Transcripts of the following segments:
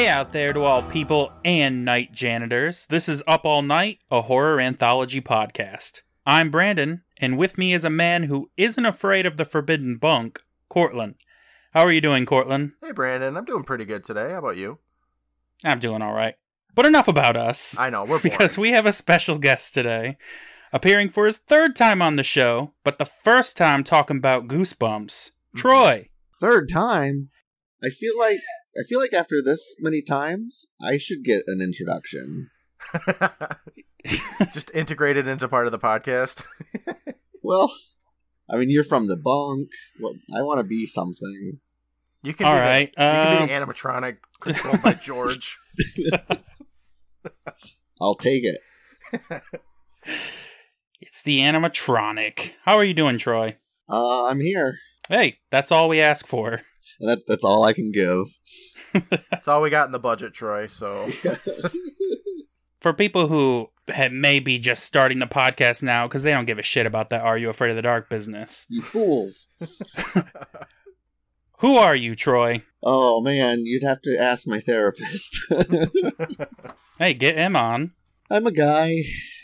Hey out there to all people and night janitors. This is Up All Night, a horror anthology podcast. I'm Brandon, and with me is a man who isn't afraid of the forbidden bunk, Courtland. How are you doing, Courtland? Hey, Brandon. I'm doing pretty good today. How about you? I'm doing all right. But enough about us. I know, we're boring. because we have a special guest today, appearing for his third time on the show, but the first time talking about Goosebumps. Mm-hmm. Troy. Third time. I feel like I feel like after this many times, I should get an introduction. Just integrated into part of the podcast. Well, I mean, you're from the bunk. Well, I want to be something. You can All be right, the, you can um, be the animatronic controlled by George. I'll take it. It's the animatronic. How are you doing, Troy? Uh, I'm here. Hey, that's all we ask for. And that, that's all I can give. That's all we got in the budget, Troy. So For people who ha- may be just starting the podcast now because they don't give a shit about that Are You Afraid of the Dark business. you fools. Who are you, Troy? Oh man, you'd have to ask my therapist. Hey, get him on. I'm a guy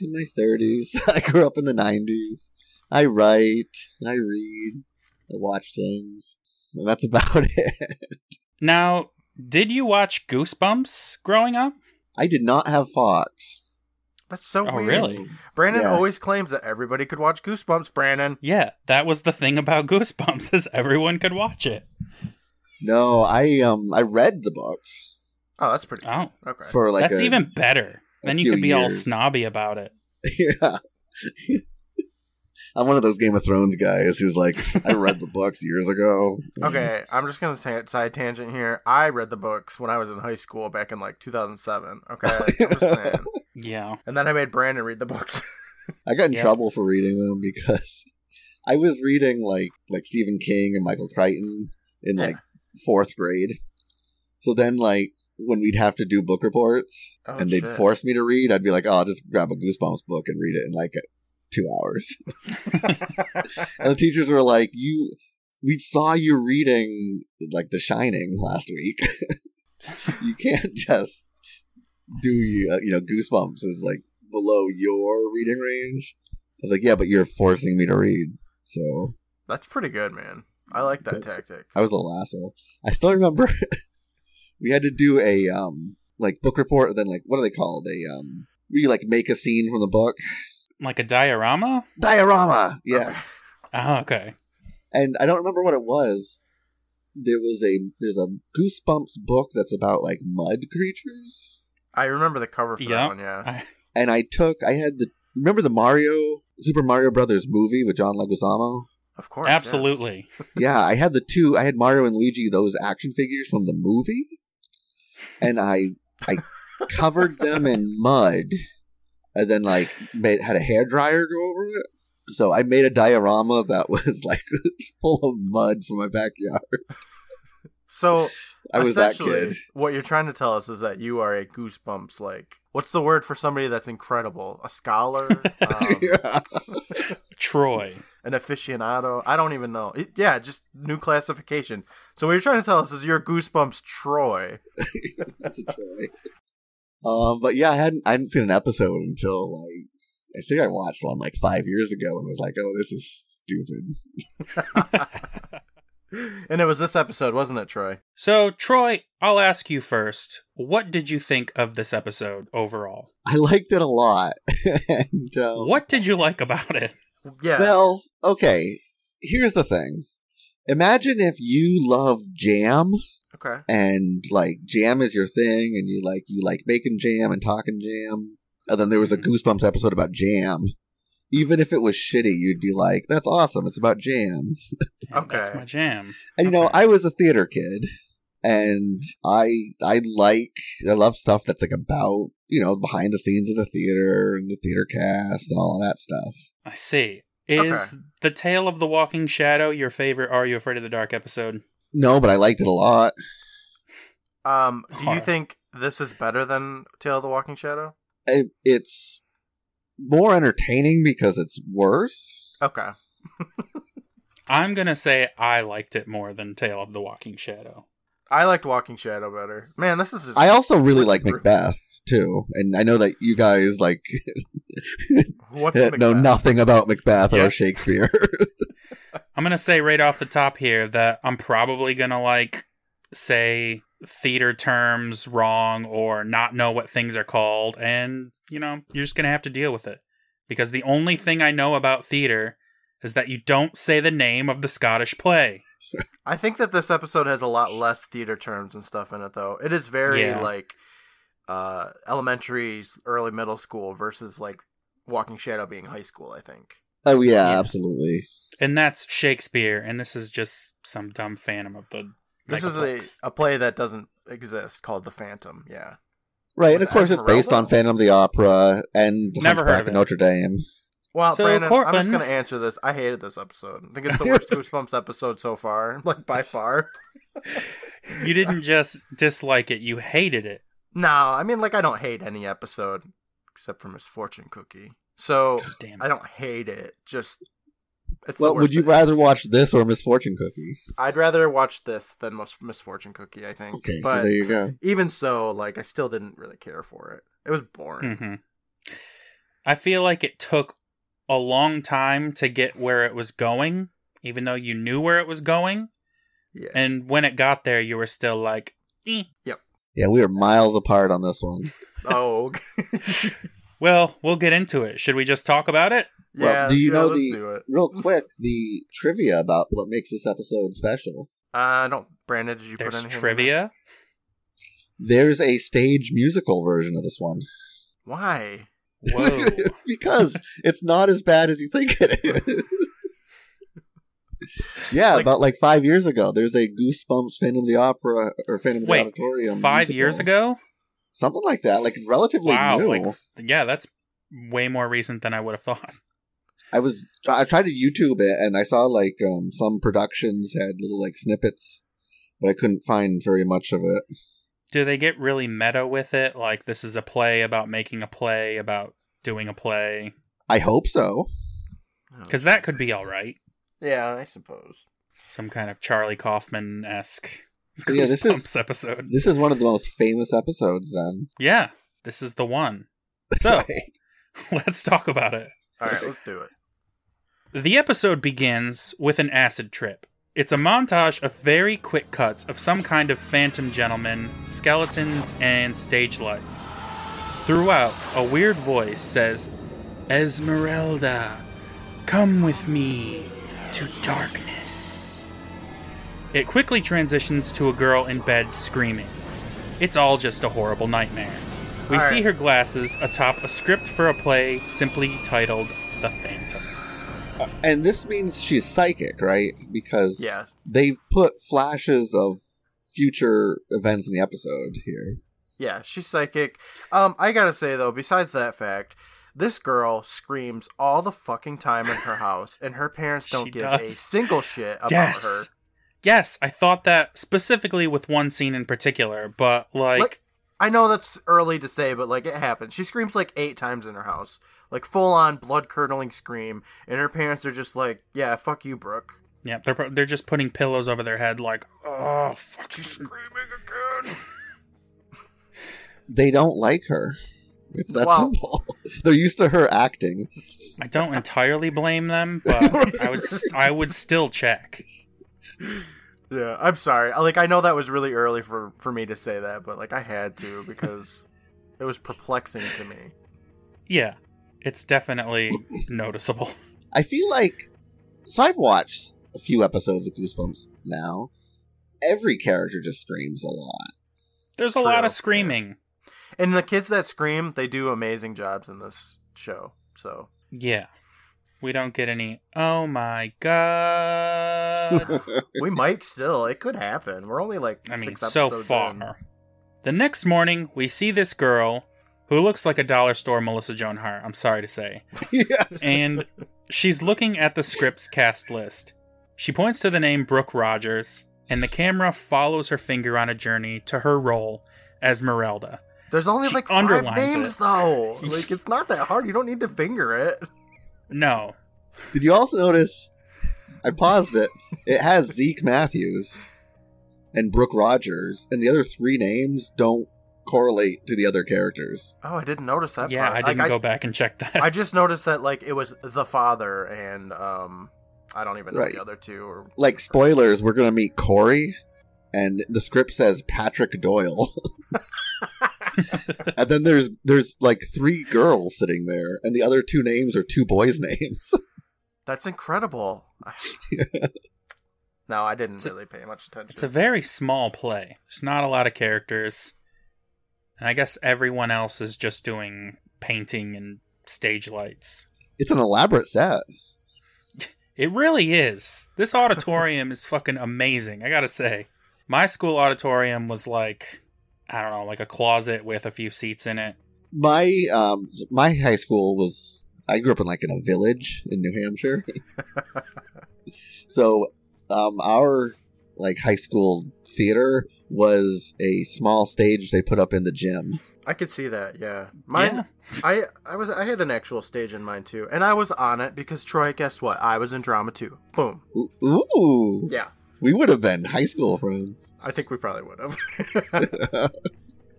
in my 30s. I grew up in the 90s. I write, I read, I watch things. And that's about it. Now, did you watch Goosebumps growing up? I did not have Fox. that's so Oh, weird. really? Brandon Yeah. always claims that everybody could watch Goosebumps. Brandon, Yeah, that was the thing about Goosebumps is everyone could watch it. No, I um I read the books oh, that's pretty. Oh, Okay. for like that's a, even better. Then you few could be all snobby about it. yeah. I'm one of those Game of Thrones guys who's like, I read the books years ago. Okay, I'm just gonna say it side tangent here. I read the books when I was in high school back in like 2007. Okay, I'm just saying. Yeah. And then I made Brandon read the books. I got in Yeah. trouble for reading them because I was reading like like Stephen King and Michael Crichton in like fourth grade. So then like when we'd have to do book reports Oh, and they'd shit. force me to read, I'd be like, "Oh, I'll just grab a Goosebumps book and read it in like two hours." and the teachers were like, "You, we saw you reading like The Shining last week. you can't just do uh, you know Goosebumps is like below your reading range." I was like, "Yeah, but you're forcing me to read." So That's pretty good, man. I like that tactic. I was a little asshole. I still remember we had to do a um like book report. And then like what are they called? A um where you like make a scene from the book. Like a diorama? Diorama. Yes. Oh, okay. and I don't remember what it was. There was a there's a Goosebumps book that's about like mud creatures, I remember the cover for Yeah. that one. Yeah. I, and I took I had the remember the Mario Super Mario Brothers movie with John Leguizamo. Of course. yes. absolutely. yeah, I had the two. I had Mario and Luigi those action figures from the movie, and I I covered them in mud, and then like made had a hair dryer go over it. So I made a diorama that was like full of mud from my backyard. So I was that essentially, kid. What you're trying to tell us is that you are a Goosebumps like. What's the word for somebody that's incredible? A scholar, um, yeah. Troy. an aficionado. I don't even know. It- yeah, just new classification. So what you're trying to tell us is you're Goosebumps Troy. That's a try. Um, but yeah, I hadn't I hadn't seen an episode until like I think I watched one like five years ago and was like, oh, this is stupid. and it was this episode, wasn't it, Troy? So, Troy, I'll ask you first. What did you think of this episode overall? I liked it a lot. and um, What did you like about it? Yeah. Well, okay. Here's the thing. Imagine if you love jam okay. and like jam is your thing and you like you like making jam and talking jam. And then there was a Mhm. Goosebumps episode about jam. Even if it was shitty, you'd be like, "That's awesome! It's about jam." Damn, That's my jam. And you know, Okay. I was a theater kid, and I I like I love stuff that's like about you know behind the scenes of the theater and the theater cast and all of that stuff. I see. Is The Tale of the Walking Shadow your favorite Are You Afraid of the Dark episode? No, but I liked it a lot. Um, do you think this is better than Tale of the Walking Shadow? It, it's more entertaining because it's worse. Okay. I'm going to say I liked it more than Tale of the Walking Shadow. I liked Walking Shadow better. Man, this is. Just, I also really like the- Macbeth too, and I know that you guys like what's know Macbeth? nothing about Macbeth Yeah. or Shakespeare. I'm gonna say right off the top here that I'm probably gonna like say theater terms wrong or not know what things are called, and you know you're just gonna have to deal with it because the only thing I know about theater is that you don't say the name of the Scottish play. I think that this episode has a lot less theater terms and stuff in it, though. It is very Yeah. like uh elementary, early middle school versus like Walking Shadow being high school. I think. oh yeah, Yeah. absolutely. And that's Shakespeare, and this is just some dumb phantom of the. This is a, a play that doesn't exist called The Phantom. Yeah. Right, and of course it's based on Phantom of the Opera and Never heard of of it. Notre Dame. Well, So, Brandon, I'm just gonna answer this. I hated this episode. I think it's the worst Goosebumps episode so far, like by far. You didn't just dislike it; you hated it. No, I mean like I don't hate any episode except for Misfortune Cookie. So Damn. I don't hate it. Just it's Well, would you thing. rather watch this or Misfortune Cookie? I'd rather watch this than Mis- Misfortune Cookie. I think. Okay, but so there you go. even so, like I still didn't really care for it. It was boring. hmm I feel like it took a long time to get where it was going, even though you knew where it was going. Yeah. And when it got there, you were still like, eh. Yep. Yeah, we are miles apart on this one. oh. well, we'll get into it. Should we just talk about it? Well, yeah. do you yeah, know the- do. Real quick, the trivia about what makes this episode special. Uh, I don't. Brandon, did you There's put anything? in trivia. There's a stage musical version of this one. Why? Whoa. because it's not as bad as you think it is. yeah, Like- about like five years ago, there's a Goosebumps Phantom of the Opera or Phantom of the Auditorium. Five musical. years ago? something like that, like relatively Wow. new. Like, yeah, that's way more recent than I would have thought. I was I tried to YouTube it and I saw like um, some productions had little like snippets, but I couldn't find very much of it. Do they get really meta with it? Like, this is a play about making a play, about doing a play? I hope so. Oh, Because that could be alright. Yeah, I suppose. Some kind of Charlie Kaufman esque So, yeah, this is- episode. This is one of the most famous episodes. Then, Yeah, this is the one. So, Right. let's talk about it. All right, let's do it. The episode begins with an acid trip. It's a montage of very quick cuts of some kind of phantom gentleman, skeletons, and stage lights. Throughout, a weird voice says, Esmeralda, come with me to darkness. It quickly transitions to a girl in bed screaming. It's all just a horrible nightmare. We All see right. her glasses atop a script for a play simply titled The Phantom. And this means she's psychic, right? Because Yes. they've put flashes of future events in the episode here. Yeah, she's psychic. Um, I gotta say though, besides that fact, this girl screams all the fucking time in her house, and her parents don't She give a single shit about yes. her. Yes, I thought that specifically with one scene in particular, but like, Like, I know that's early to say, but like it happens. She screams like eight times in her house, like full on blood curdling scream, and her parents are just like, "Yeah, fuck you, Brooke." yeah, they're they're just putting pillows over their head, like, oh fuck. She's screaming again. They don't like her. It's that Wow. simple. They're used to her acting. I don't entirely blame them, but I would s- I would still check. Yeah, I'm sorry. Like I know that was really early for for me to say that, but like I had to because it was perplexing to me. Yeah, it's definitely noticeable. I feel like so I've watched a few episodes of Goosebumps now. Every character just screams a lot. There's a lot of screaming. And the kids that scream, they do amazing jobs in this show. So Yeah. We don't get any. Oh my god. we might still. It could happen. We're only like I mean, six so far. in. The next morning, we see this girl who looks like a dollar store Melissa Joan Hart. I'm sorry to say. yes. And she's looking at the script's cast list. She points to the name Brooke Rogers, and the camera follows her finger on a journey to her role as Merelda. There's only She like five names it. though. Like it's not that hard. You don't need to finger it. No, Did you also notice? I paused it. It has Zeke Matthews and Brooke Rogers, and the other three names don't correlate to the other characters. Oh, I didn't notice that. yeah, part. I didn't Like, go back and check that. I just noticed that like it was the father and um, I don't even know Right. the other two. Or Like spoilers, we're gonna meet Corey, and the script says Patrick Doyle. and then there's there's like three girls sitting there, and the other two names are two boys' names. that's incredible. no, I didn't It's a- really pay much attention. It's a very small play. There's not a lot of characters. And I guess everyone else is just doing painting and stage lights. it's an elaborate set. It really is. This auditorium is fucking amazing, I gotta say. My school auditorium was like, I don't know, like a closet with a few seats in it. My um my high school was I grew up in like in a village in New Hampshire. so um our like high school theater was a small stage they put up in the gym. I could see that. Yeah, mine. Yeah. I I was I had an actual stage in mine too, and I was on it because Troy. Guess what? I was in drama too. Boom. Ooh, ooh. Yeah, we would have been high school friends. I think we probably would have.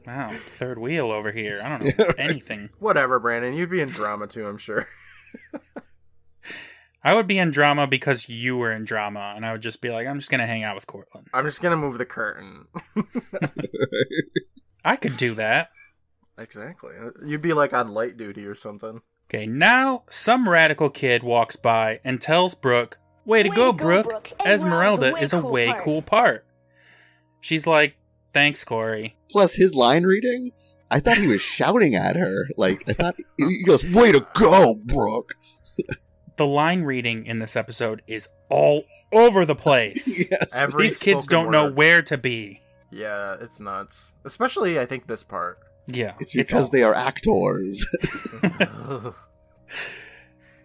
Wow, third wheel over here. I don't know Yeah, right. anything. Whatever, Brandon. You'd be in drama too. I'm sure. I would be in drama because you were in drama, and I would just be like, I'm just gonna hang out with Courtland. I'm just gonna move the curtain. I could do that. exactly. You'd be like on light duty or something. Okay, now some radical kid walks by and tells Brooke, Way to Way go, to go, Brooke. Brooke. Esmeralda Esmeralda's is a way part." cool part. She's like, Thanks, Corey. Plus his line reading, I thought he was shouting at her. Like I thought he goes, "Way to go, Brooke!" The line reading in this episode is all over the place. yes. Every These kids don't know where to be. Yeah, it's nuts. Especially, I think this part. Yeah. It's because all- they are actors.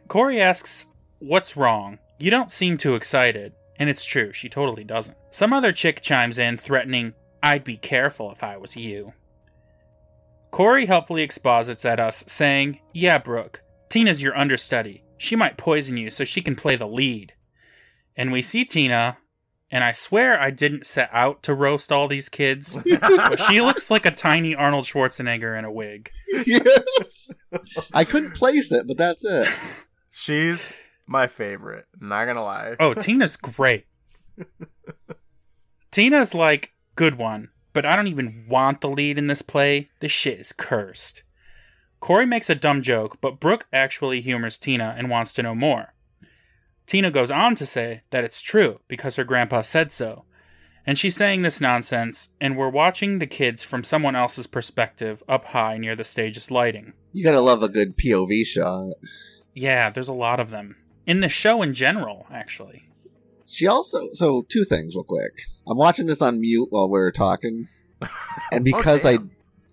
Corey asks, What's wrong? You don't seem too excited. And it's true, she totally doesn't. Some other chick chimes in, threatening, I'd be careful if I was you. Corey helpfully exposits at us, saying, Yeah, Brooke, Tina's your understudy. She might poison you so she can play the lead. And we see Tina, and I swear I didn't set out to roast all these kids, but she looks like a tiny Arnold Schwarzenegger in a wig. yes. I couldn't place it, but that's it. She's my favorite. Not gonna lie. Oh, Tina's great. Tina's like good one, but I don't even want the lead in this play. This shit is cursed. Corey makes a dumb joke, but Brooke actually humors Tina and wants to know more. Tina goes on to say that it's true because her grandpa said so. And she's saying this nonsense, and we're watching the kids from someone else's perspective up high near the stage's lighting. You gotta love a good POV shot. Yeah, there's a lot of them. In the show in general, actually. She also so two things real quick. I'm watching this on mute while we're talking, and because I.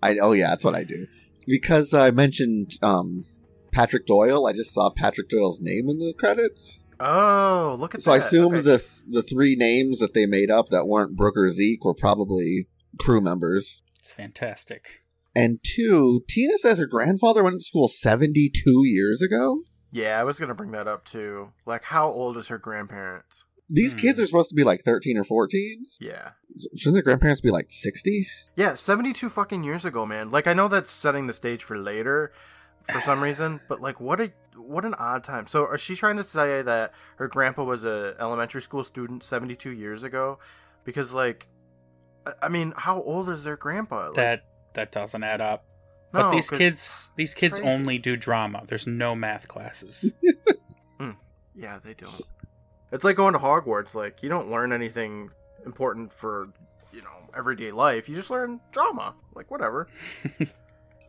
I oh yeah, that's what I do. Because I mentioned um, Patrick Doyle, I just saw Patrick Doyle's name in the credits. Oh, look at that. So that. I assumed Okay. the the three names that they made up that weren't Brooke or Zeke were probably crew members. It's fantastic. And two, Tina says her grandfather went to school 72 years ago. Yeah, I was gonna bring that up too. Like, how old is her grandparents? These Hmm. kids are supposed to be like 13 or 14. Yeah. Shouldn't their grandparents be like 60? Yeah, 72 fucking years ago, man. Like, I know that's setting the stage for later for some reason, but like, what a what an odd time. So, is she trying to say that her grandpa was a elementary school student 72 years ago? Because, like, I- I mean, how old is their grandpa? Like, that that doesn't add up. But no, these 'cause- kids these kids crazy. only do drama. There's no math classes. Hmm. Yeah, they don't. It's like going to Hogwarts. Like, you don't learn anything important for, you know, everyday life. You just learn drama. Like, whatever.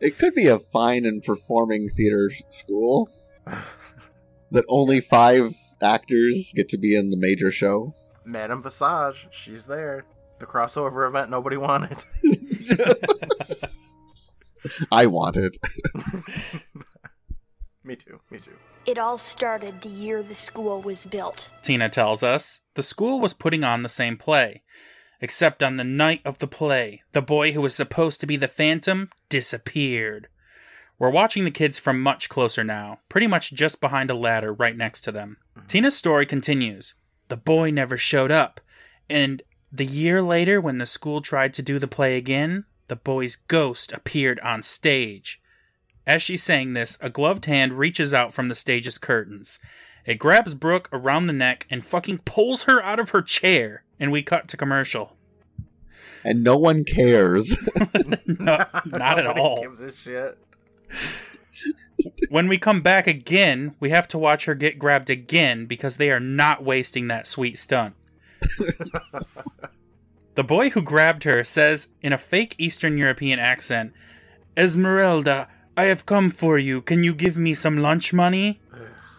It could be a fine and performing theater school that only five actors get to be in the major show. Madame Visage, she's there. The crossover event nobody wanted. I want it. me too. Me too. It all started the year the school was built. Tina tells us the school was putting on the same play. Except on the night of the play, the boy who was supposed to be the Phantom disappeared. We're watching the kids from much closer now, pretty much just behind a ladder right next to them. Mm-hmm. Tina's story continues. The boy never showed up, and The year later, when the school tried to do the play again, the boy's ghost appeared on stage. As she's saying this, a gloved hand reaches out from the stage's curtains. It grabs Brooke around the neck and fucking pulls her out of her chair, and we cut to commercial. And no one cares. No, not at all. Gives a shit. When we come back again, we have to watch her get grabbed again because they are not wasting that sweet stunt. the boy who grabbed her says in a fake Eastern European accent, Esmeralda, I have come for you. Can you give me some lunch money?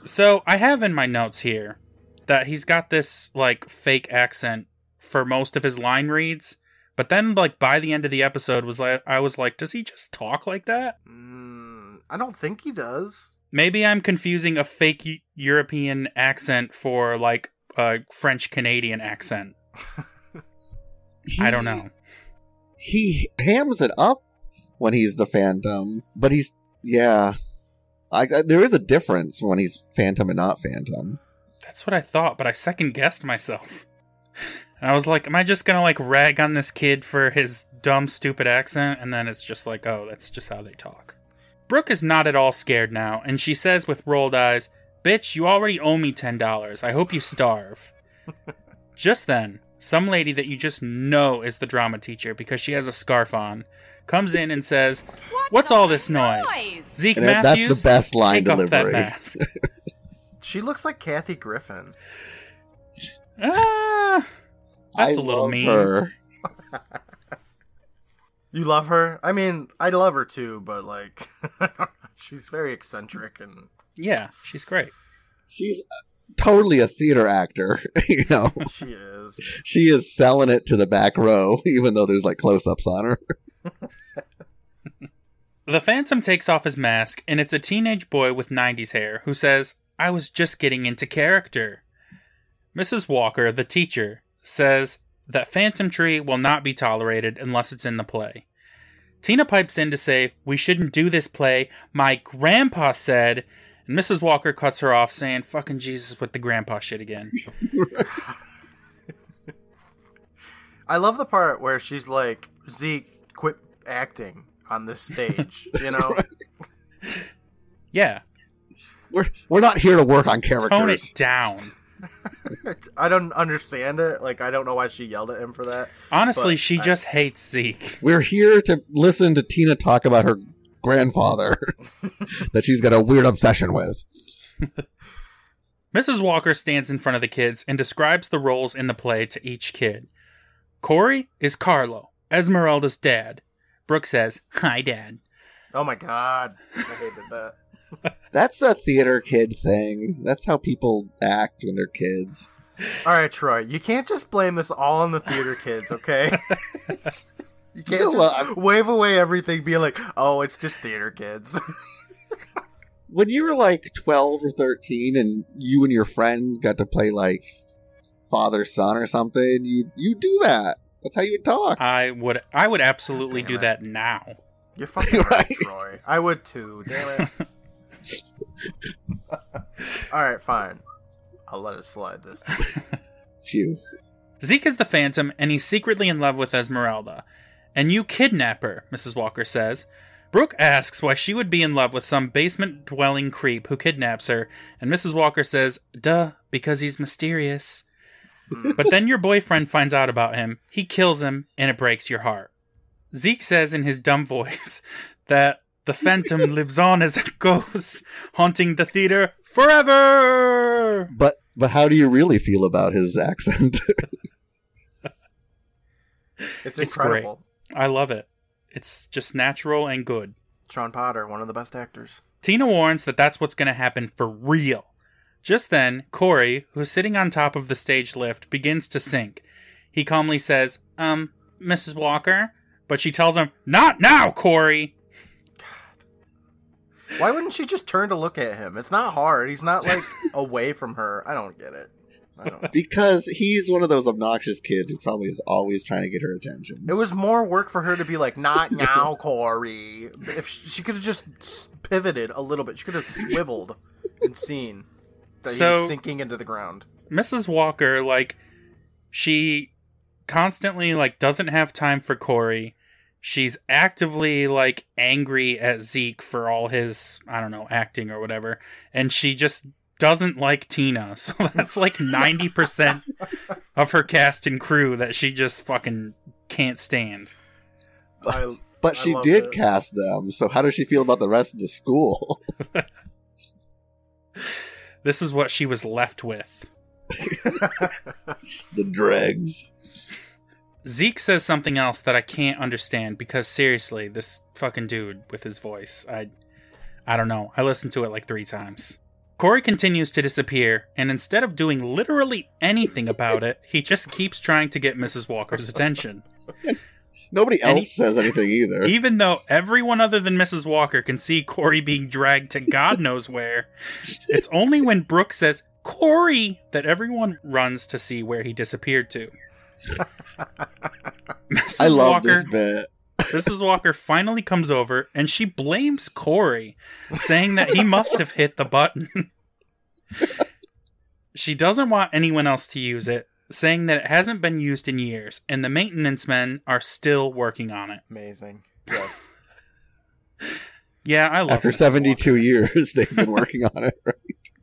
So I have in my notes here that he's got this like fake accent for most of his line reads, but then like by the end of the episode was like I was like, does he just talk like that? Mm, I don't think he does. Maybe I'm confusing a fake European accent for like a French Canadian accent. I don't know. He hams it up when he's the Phantom, but he's yeah. I, I uh, there is a difference when he's Phantom and not Phantom. That's what I thought, but I second guessed myself. And I was like, am I just gonna like rag on this kid for his dumb, stupid accent? And then it's just like, oh, that's just how they talk. Brooke is not at all scared now, and she says with rolled eyes, Bitch, you already owe me $10. I hope you starve. just then, some lady that you just know is the drama teacher because she has a scarf on comes in and says, What's all this noise? Zeke And that- that's the Matthews, best line take off that delivery. mask. She looks like Kathy Griffin. ah, That's I a little love mean. her. You love her? I mean, I love her too, but like, she's very eccentric and yeah, she's great. She's totally a theater actor. you know, she is. she is selling it to the back row, even though there's like close-ups on her. The Phantom takes off his mask, and it's a teenage boy with 90s hair who says, I was just getting into character. Mrs. Walker, the teacher, says that Phantom Tree will not be tolerated unless it's in the play. Tina pipes in to say, We shouldn't do this play. My grandpa said. And Mrs. Walker cuts her off, saying, Fucking Jesus with the grandpa shit again. I love the part where she's like, Zeke, quit acting on this stage. You know, yeah, We're we're not here to work on characters. tone it down. I don't understand it. Like, I don't know why she yelled at him for that. Honestly, she I- just hates Zeke. We're here to listen to Tina talk about her grandfather that she's got a weird obsession with. Mrs. Walker stands in front of the kids and describes the roles in the play to each kid. Corey is Carlo, Esmeralda's dad. Brooke says, Hi, Dad. Oh my god, I hated that. That's a theater kid thing. That's how people act when they're kids. All right, Troy, you can't just blame this all on the theater kids, okay? you can't know just what, wave away everything, be like, "Oh, it's just theater kids." When you were like 12 or 13 and you and your friend got to play like father son or something, you you do that. That's how you would talk. I would I would absolutely Damn do it. that now. You're fucking right, Right. Troy. I would too. Damn it. all right, fine. I'll let it slide this time. Phew. Zeke is the Phantom, and he's secretly in love with Esmeralda. And you kidnap her, Mrs. Walker says. Brooke asks why she would be in love with some basement dwelling creep who kidnaps her, and Mrs. Walker says, Duh, because he's mysterious. Hmm. but then your boyfriend finds out about him, he kills him, and it breaks your heart. Zeke says in his dumb voice that the Phantom lives on as a ghost, haunting the theater forever! But but how do you really feel about his accent? It's It's incredible. I love it. It's just natural and good. Sean Potter, one of the best actors. Tina warns that that's what's going to happen for real. Just then, Corey, who's sitting on top of the stage lift, begins to sink. He calmly says, Um, Mrs. Walker? But she tells him, Not now, Corey! God. Why wouldn't she just turn to look at him? It's not hard. He's not like away from her. I don't get it. I don't. because he's one of those obnoxious kids who probably is always trying to get her attention. It was more work for her to be like, "Not now, Corey." If she, she could have just pivoted a little bit, she could have swiveled and seen that he So- was sinking into the ground. Mrs. Walker, like, she constantly like doesn't have time for Corey. She's actively like angry at Zeke for all his I don't know acting or whatever, and she just doesn't like Tina. So that's like ninety percent of her cast and crew that she just fucking can't stand. I, But I she love did it. cast them, so how does she feel about the rest of the school? This is what she was left with. the dregs. Zeke says something else that I can't understand because seriously, this fucking dude with his voice, I I don't know. I listened to it like 3 times. Corey continues to disappear, and instead of doing literally anything about it, he just keeps trying to get Mrs. Walker's attention. Nobody else he- says anything either. Even though everyone other than Mrs. Walker can see Corey being dragged to God knows where, it's only when Brooke says, Corey, that everyone runs to see where he disappeared to. Mrs. I love Walker, this bit. Mrs. Walker finally comes over and she blames Corey, saying that he must have hit the button. she doesn't want anyone else to use it, saying that it hasn't been used in years and the maintenance men are still working on it. Amazing. Yes. Yeah, I love After Mrs. 72 Walker. years, they've been working on it.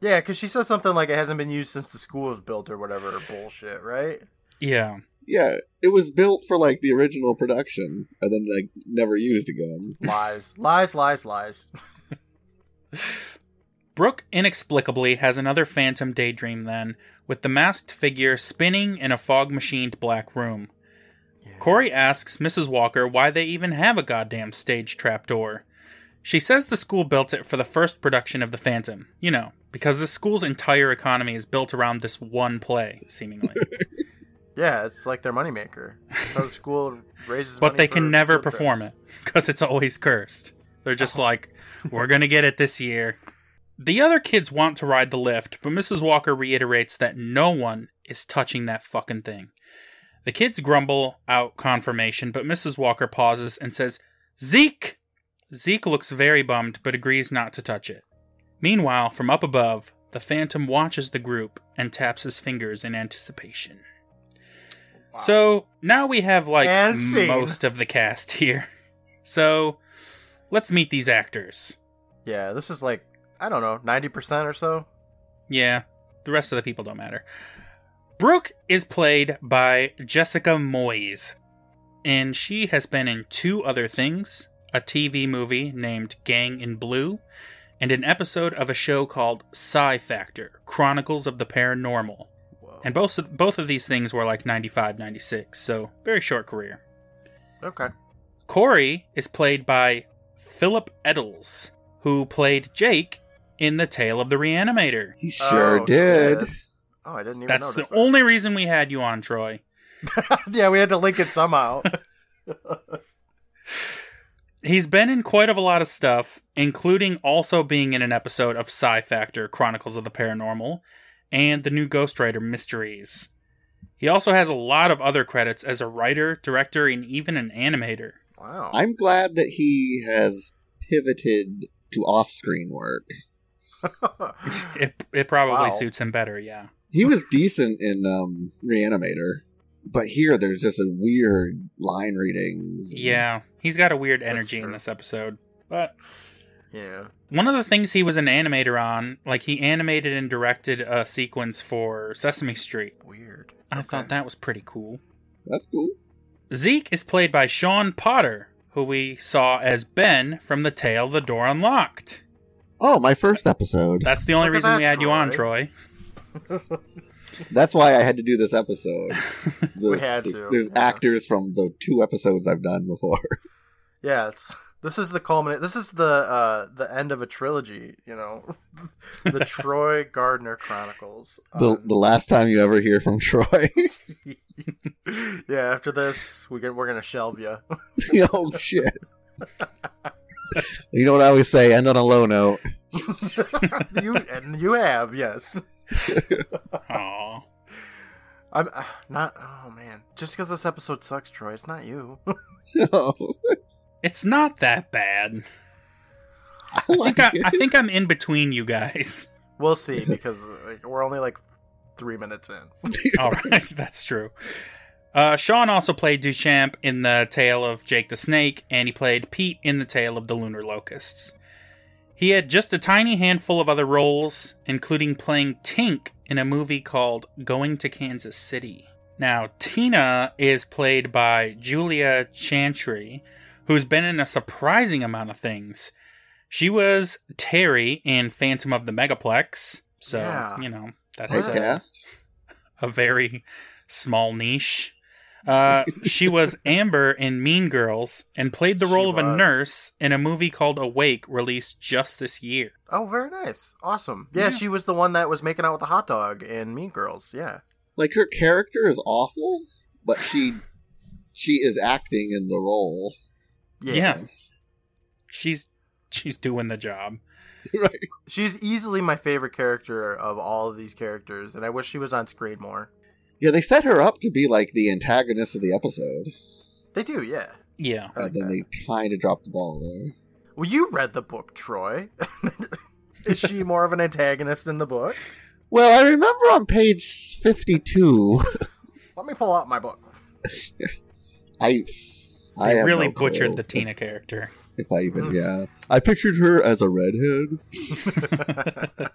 Yeah, because she says something like it hasn't been used since the school was built or whatever bullshit, right? Yeah. Yeah, it was built for like the original production and then like never used again. Lies, lies, lies, lies. Brooke inexplicably has another phantom daydream then, with the masked figure spinning in a fog machined black room. Corey asks Mrs. Walker why they even have a goddamn stage trapdoor. She says the school built it for the first production of The Phantom. You know, because the school's entire economy is built around this one play, seemingly. Yeah, it's like their moneymaker. How the school raises but they can never perform trips. it because it's always cursed. They're just like, we're gonna get it this year. The other kids want to ride the lift, but Mrs. Walker reiterates that no one is touching that fucking thing. The kids grumble out confirmation, but Mrs. Walker pauses and says, Zeke! Zeke looks very bummed, but agrees not to touch it. Meanwhile, from up above, the Phantom watches the group and taps his fingers in anticipation. So now we have like most of the cast here. So let's meet these actors. Yeah, this is like I don't know, ninety percent or so. Yeah, the rest of the people don't matter. Brooke is played by Jessica Moyes, and she has been in two other things a TV movie named Gang in Blue, and an episode of a show called Psi Factor Chronicles of the Paranormal. Whoa. And both of, both of these things were like 95, 96, so very short career. okay. Corey is played by Philip Eddolls, who played Jake in The Tale of the Reanimator. He sure Oh, did. Oh, I didn't even That's the that. only reason we had you on, Troy. yeah, we had to link it somehow. He's been in quite of a lot of stuff, including also being in an episode of Psi Factor Chronicles of the Paranormal and the new Ghostwriter Mysteries. He also has a lot of other credits as a writer, director, and even an animator. wow. I'm glad that he has pivoted to off-screen work. It, it probably Wow. suits him better, yeah. He was decent in um, Reanimator, but here there's just a weird line readings. Yeah, he's got a weird energy in this episode. But yeah. one of the things he was an animator on, like he animated and directed a sequence for Sesame Street. Weird. I Okay. thought that was pretty cool. That's cool. Zeke is played by Sean Potter, who we saw as Ben from The Tale the Door Unlocked. Oh, my first episode. That's the only Look reason that, we had you on, Troy. Troy. That's why I had to do this episode. The- We had to, There's yeah. actors from the two episodes I've done before. Yeah, it's this is the culminate. This is the uh the end of a trilogy. You know, the Troy Gardner Chronicles. The Um, the last time you ever hear from Troy. yeah, after this, we get, we're gonna shelve you. oh shit. You know what I always say? End on a low note. you and you have yes. Aw. I'm uh, not. Oh man, just because this episode sucks, Troy, it's not you. No. It's not that bad. I I think, I, I, think I'm in between you guys. we'll see because like, we're only like three minutes in. All right, that's true. Uh, Sean also played Duchamp in The Tale of Jake the Snake, and he played Pete in The Tale of the Lunar Locusts. He had just a tiny handful of other roles, including playing Tink in a movie called Going to Kansas City. Now, Tina is played by Julia Chantrey, who's been in a surprising amount of things. She was Terry in Phantom of the Megaplex, so, Yeah. you know, that's a, cast. a very small niche. Uh, she was Amber in Mean Girls and played the She role of a nurse in a movie called Awake, released just this year. Oh, very nice. Awesome. Yeah, she was the one that was making out with the hot dog in Mean Girls. Yeah. Like her character is awful, but she she is acting in the role. Yeah. Yeah. Yes. She's she's doing the job. right. She's easily my favorite character of all of these characters, and I wish she was on screen more. Yeah, they set her up to be like the antagonist of the episode, They do, yeah. Yeah. I like and then that. they kind of dropped the ball there. Well, you read the book, Troy. Is she more of an antagonist in the book? Well, I remember on page fifty-two, Let me pull out my book. I I They have really no butchered the if- Tina character. If I even, Hmm. yeah, I pictured her as a redhead.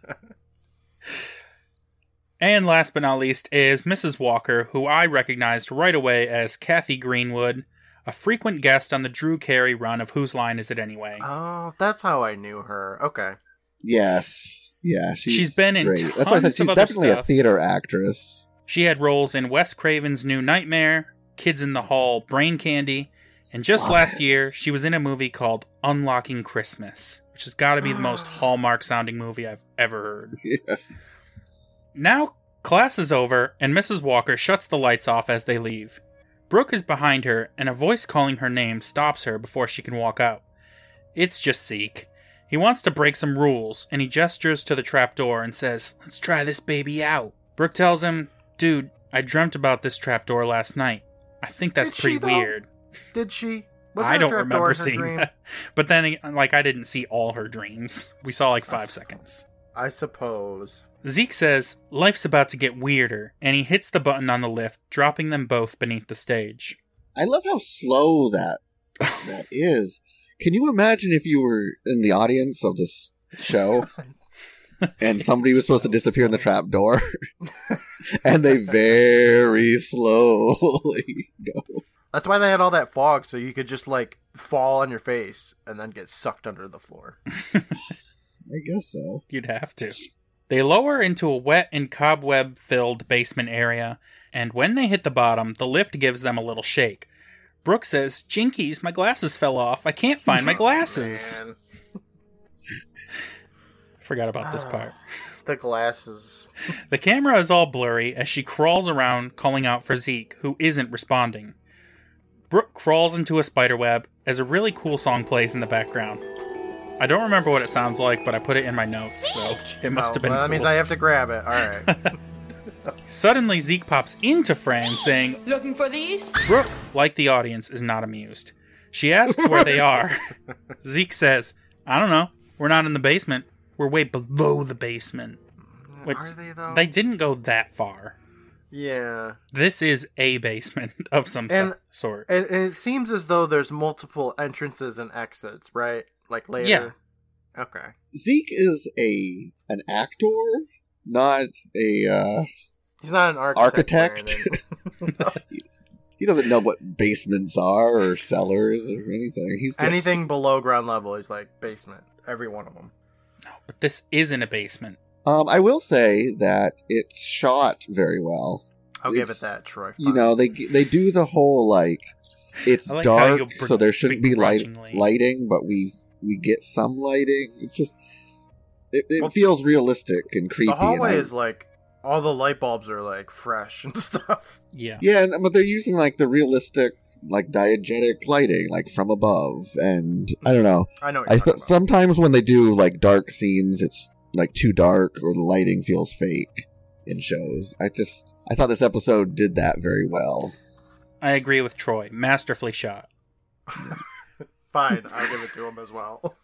And last but not least is Mrs. Walker, who I recognized right away as Kathy Greenwood, a frequent guest on the Drew Carey run of Whose Line Is It Anyway? oh, that's how I knew her. Okay. Yes, yeah, she's, She's been in great. That's why I said tons of she's other definitely a theater actress. She had roles in Wes Craven's New Nightmare, Kids in the Hall, Brain Candy, and just Love last it. year she was in a movie called Unlocking Christmas, which has got to be the most Hallmark sounding movie I've ever heard. Yeah. Now, class is over, and Mrs. Walker shuts the lights off as they leave. Brooke is behind her, and a voice calling her name stops her before she can walk out. It's just Zeke. He wants to break some rules, and he gestures to the trapdoor and says, Let's try this baby out. Brooke tells him, Dude, I dreamt about this trapdoor last night. I think that's Did pretty weird. Did she? Was I don't trapdoor remember seeing dream? that. But then, like, I didn't see all her dreams. We saw like five seconds. I suppose. Zeke says, Life's about to get weirder, and he hits the button on the lift, dropping them both beneath the stage. I love how slow that that is. Can you imagine if you were in the audience of this show and somebody was supposed to disappear in the trap door and they very slowly go. That's why they had all that fog, so you could just like fall on your face and then get sucked under the floor. I guess so. You'd have to. They lower into a wet and cobweb filled basement area, and when they hit the bottom, the lift gives them a little shake. Brooke says, Jinkies, my glasses fell off. I can't find my glasses. Man, Forgot about this part. the glasses. The camera is all blurry as she crawls around calling out for Zeke, who isn't responding. Brooke crawls into a spiderweb as a really cool song plays in the background. I don't remember what it sounds like, but I put it in my notes, so it must Oh, have been. well, that means. I have to grab it. All right. Suddenly, Zeke pops into frame saying, Looking for these? Brooke, like the audience, is not amused. She asks where they are. Zeke says, I don't know. We're not in the basement. We're way below the basement. Mm, Which- Are they though? They didn't go that far. Yeah. This is a basement of some so- And- sort. And, and it seems as though there's multiple entrances and exits, right? Like later. Yeah. Okay. Zeke is a an actor, not a uh He's not an architect. Architect? He doesn't know what basements are or cellars or anything. He's just, Anything below ground level is like basement. Every one of them. No, but this isn't a basement. Um, I will say that it's shot very well. I'll give it that, Troy. You know, they they do the whole like it's like dark, you'll br- so there shouldn't be light lighting, but we we get some lighting. It's just it, it Well, feels realistic and creepy. the hallway and I- is like all the light bulbs are like fresh and stuff. Yeah. yeah, and, but they're using like the realistic like diegetic lighting, like from above, and I don't know. I know. What I you're th- about. sometimes when they do like dark scenes, it's like too dark or the lighting feels fake in shows. I just I thought this episode did that very well. I agree with Troy. Masterfully shot. Fine, I'll give it to him as well.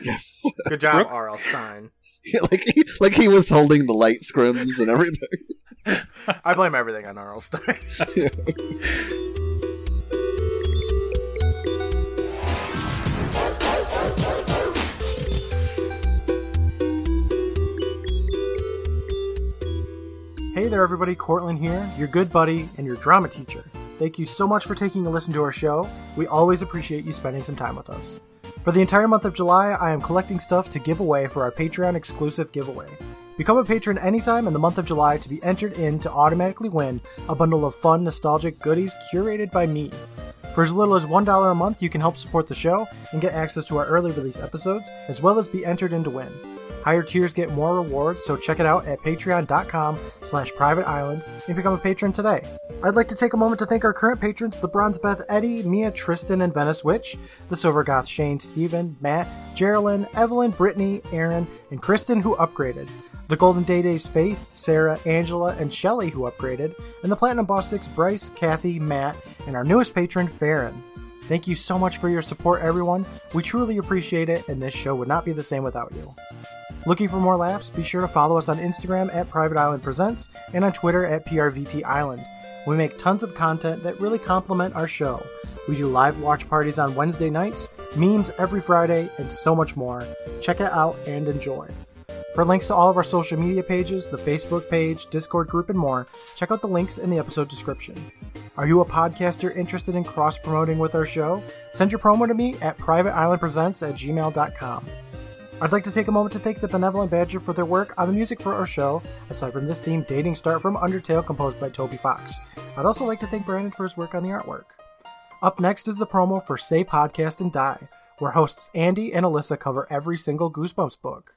Yes. Good job, Brooke? R.L. Stine. like he, like he was holding the light scrims and everything. I blame everything on R.L. Stine. Hey there, everybody. Courtland here, your good buddy and your drama teacher. Thank you so much for taking a listen to our show. We always appreciate you spending some time with us. For the entire month of July, I am collecting stuff to give away for our Patreon exclusive giveaway. Become a patron anytime in the month of July to be entered in to automatically win a bundle of fun, nostalgic goodies curated by me. For as little as $1 a month, you can help support the show and get access to our early release episodes, as well as be entered in to win. Higher tiers get more rewards, so check it out at patreon.com slash private island and become a patron today. I'd like to take a moment to thank our current patrons, the Bronze Beth Eddie, Mia Tristan and Venice Witch, the Silver Goth Shane Steven, Matt, Geraldine, Evelyn, Brittany, Aaron, and Kristen who upgraded. The Golden Day Days Faith, Sarah, Angela, and Shelly who upgraded, and the Platinum Bostics Bryce, Kathy, Matt, and our newest patron, Farron. Thank you so much for your support, everyone. We truly appreciate it, and this show would not be the same without you. Looking for more laughs? Be sure to follow us on Instagram at Private Island Presents and on Twitter at PRVT Island. We make tons of content that really complement our show. We do live watch parties on Wednesday nights, memes every Friday, and so much more. Check it out and enjoy. For links to all of our social media pages, the Facebook page, Discord group, and more, check out the links in the episode description. Are you a podcaster interested in cross promoting with our show? Send your promo to me at privateislandpresents at gmail.com. I'd like to take a moment to thank the Benevolent Badger for their work on the music for our show, aside from this theme, Dating Start from Undertale, composed by Toby Fox. I'd also like to thank Brandon for his work on the artwork. Up next is the promo for Say Podcast and Die, where hosts Andy and Alyssa cover every single Goosebumps book.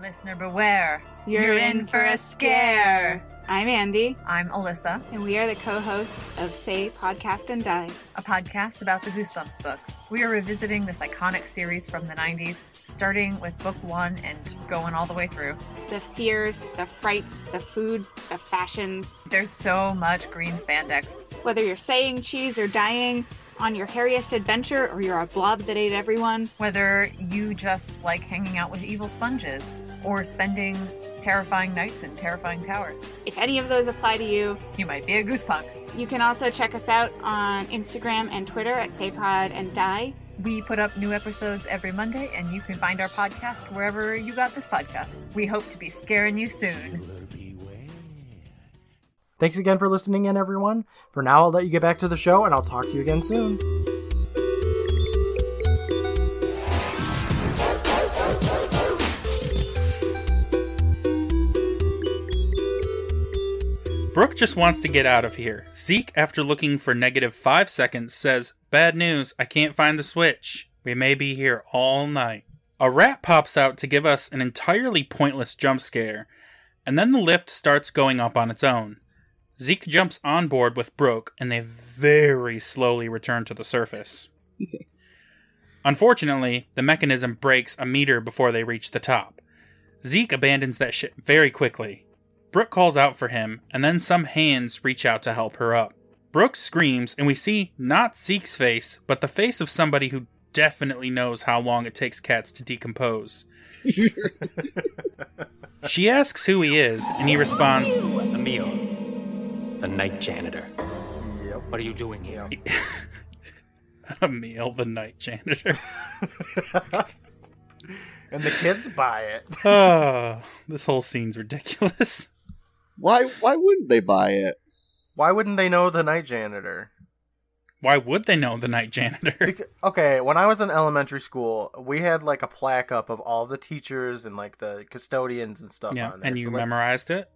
Listener beware. You're, in for a scare. I'm Andy, I'm Alyssa, and we are the co hosts of Say Podcast and Die. a podcast about the Goosebumps books. We are revisiting this iconic series from the 90s, starting with book one and going all the way through. The fears, the frights, the foods, the fashions. There's so much green spandex. Whether you're saying cheese or dying, on your hairiest adventure, or you're a blob that ate everyone, Whether you just like hanging out with evil sponges or spending terrifying nights and terrifying towers, if any of those apply to you, you might be a goosepunk. you can also check us out on Instagram and Twitter at SayPod and Die. We put up new episodes every Monday, and you can find our podcast wherever you got this podcast. We hope to be scaring you soon. Thanks again for listening in, everyone. For now, I'll let you get back to the show, and I'll talk to you again soon. Brooke just wants to get out of here. Zeke, after looking for negative five seconds, says, Bad news, I can't find the switch. We may be here all night. A rat pops out to give us an entirely pointless jump scare, and then the lift starts going up on its own. Zeke jumps on board with Brooke, and they very slowly return to the surface. Unfortunately, the mechanism breaks a meter before they reach the top. Zeke abandons that ship very quickly. Brooke calls out for him, and then some hands reach out to help her up. Brooke screams, and we see not Zeke's face, but the face of somebody who definitely knows how long it takes cats to decompose. she asks who he is, and he responds, Emil, the night janitor. Yep. What are you doing here? Emil, the night janitor. And the kids buy it. oh, this whole scene's ridiculous. Why? Why wouldn't they buy it? Why wouldn't they know the night janitor? Why would they know the night janitor? Bec- okay, when I was in elementary school, we had like a plaque up of all the teachers and like the custodians and stuff yeah, on there. and you So, like- memorized it?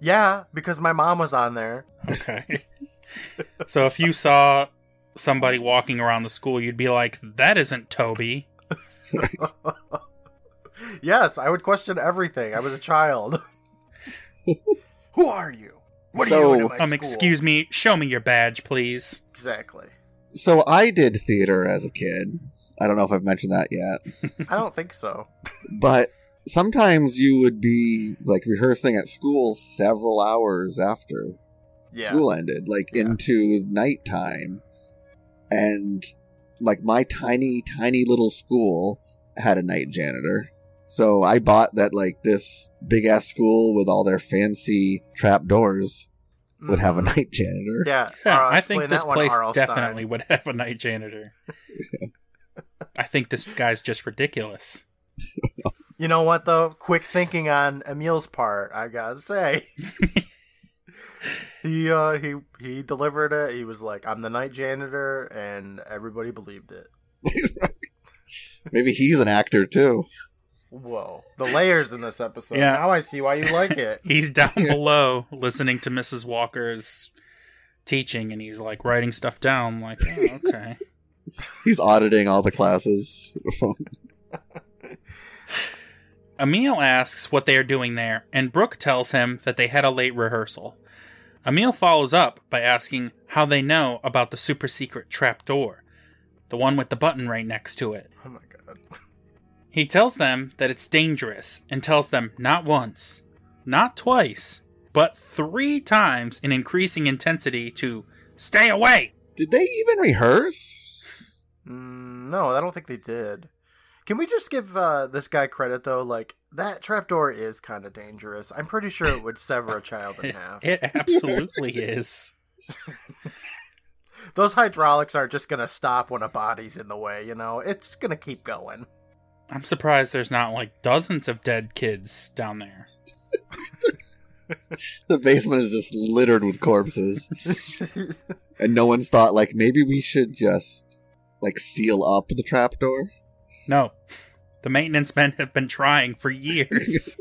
Yeah, because my mom was on there. Okay. so if you saw somebody walking around the school, you'd be like, that isn't Toby. Yes, I would question everything. I was a child. Who are you? What are you doing in my Um, school? excuse me, show me your badge, please. Exactly. So I did theater as a kid. I don't know if I've mentioned that yet, I don't think so. but sometimes you would be like rehearsing at school several hours after Yeah. school ended, like Yeah. into nighttime. And like my tiny, tiny little school had a night janitor. So I bought that like this big ass school with all their fancy trap doors would have a Mhm. night janitor. Yeah, Yeah, I think this that one, place definitely would have a night janitor. I think this guy's just ridiculous. You know what though? Quick thinking on Emil's part, I gotta say. he uh he he delivered it. He was like, "I'm the night janitor," and everybody believed it. Maybe he's an actor too. Whoa, the layers in this episode. Yeah. Now I see why you like it. He's down below listening to Mrs. Walker's teaching and he's like writing stuff down like, oh, okay. He's auditing all the classes. Emil asks what they are doing there, and Brooke tells him that they had a late rehearsal. Emil follows up by asking how they know about the super secret trap door, the one with the button right next to it. Oh my god. He tells them that it's dangerous and tells them not once, not twice, but three times in increasing intensity to stay away. Did they even rehearse? Mm, no, I don't think they did. Can we just give uh, this guy credit though? Like that trapdoor is kind of dangerous. I'm pretty sure it would sever a child in half. it absolutely is. Those hydraulics aren't just gonna stop when a body's in the way. You know, it's gonna keep going. I'm surprised there's not like dozens of dead kids down there. The basement is just littered with corpses, and no one's thought like maybe we should just like seal up the trapdoor. No. The maintenance men have been trying for years.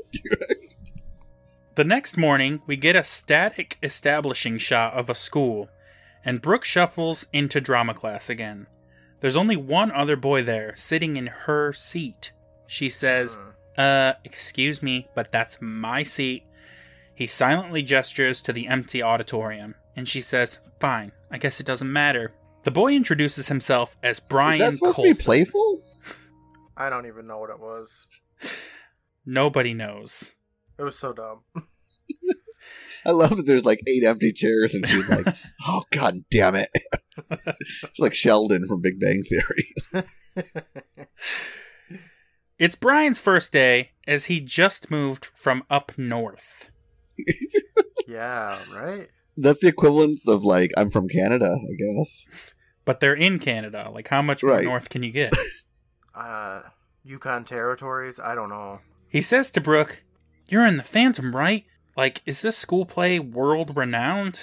the next morning, we get a static establishing shot of a school, and Brooke shuffles into drama class again. There's only one other boy there, sitting in her seat. She says, Uh, excuse me, but that's my seat. He silently gestures to the empty auditorium, and she says, Fine, I guess it doesn't matter. The boy introduces himself as Brian is that supposed Coulson. to be playful? I don't even know what it was. Nobody knows. It was so dumb. I love that there's like eight empty chairs, and she's like, "Oh god damn it!" She's like Sheldon from Big Bang Theory. It's Brian's first day as he just moved from up north. yeah, right. That's the equivalence of like I'm from Canada, I guess. But they're in Canada. Like, how much Right. north can you get? Uh, Yukon territories. I don't know. he says to Brooke, You're in the Phantom, right? Like, is this school play world renowned?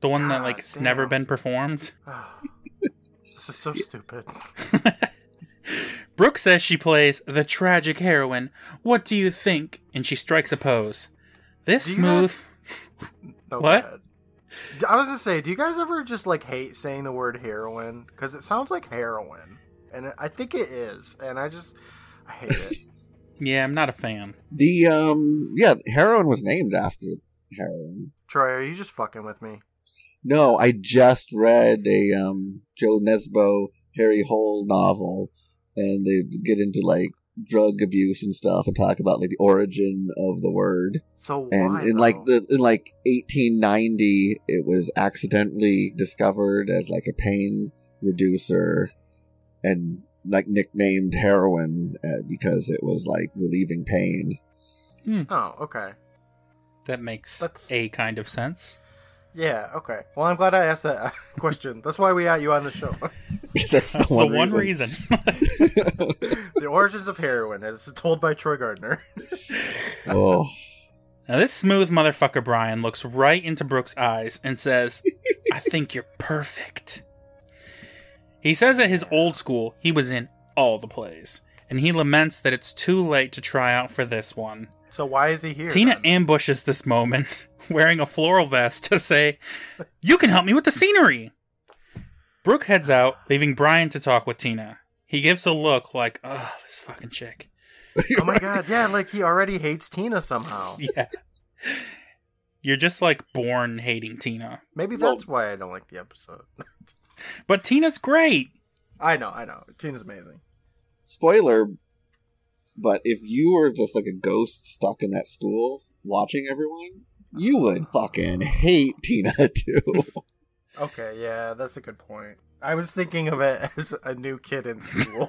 The one that, like, has never been performed? this is so stupid. Brooke says she plays the tragic heroine. What do you think? And she strikes a pose. This Do you smooth. guys- No, oh, What? I was gonna say, do you guys ever just like hate saying the word heroin because it sounds like heroin, and I think it is, and I just I hate it. Yeah, I'm not a fan. The um, yeah, heroin was named after heroin. Troy, are you just fucking with me? No, I just read a um Jo Nesbø Harry Hole novel, and they get into like drug abuse and stuff, and talk about like the origin of the word. So and why? in like the in like 1890 it was accidentally discovered as like a pain reducer and like nicknamed heroin uh, because it was like relieving pain oh, okay, That makes That's- a kind of sense. yeah, okay. Well, I'm glad I asked that question. That's why we got you on the show. that's the That's one, the one reason. reason. the origins of heroin, as told by Troy Gardner. oh Now, this smooth motherfucker Brian looks right into Brooke's eyes and says, I think you're perfect. He says at his old school he was in all the plays, and he laments that it's too late to try out for this one. So why is he here? Tina then? ambushes this moment, wearing a floral vest, to say, You can help me with the scenery! Brooke heads out, leaving Brian to talk with Tina. He gives a look like, Ugh, this fucking chick. oh my god, yeah, like he already hates Tina somehow. Yeah. You're just like born hating Tina. Maybe that's why I don't like the episode. But Tina's great. I know, I know. Tina's amazing. spoiler but if you were just like a ghost stuck in that school watching everyone you would fucking hate tina too Okay, yeah, that's a good point. I was thinking of it as a new kid in school.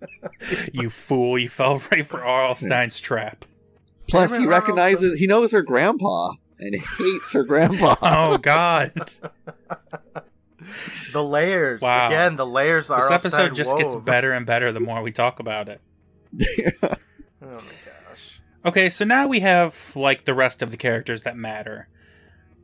you fool! You fell right for R.L. Stine's trap. Plus, Damn he it, recognizes, he knows her grandpa and hates her grandpa. Oh God! The layers. Wow. Again, the layers are This episode just gets better and better the more we talk about it. Oh my gosh. Okay, so now we have like the rest of the characters that matter.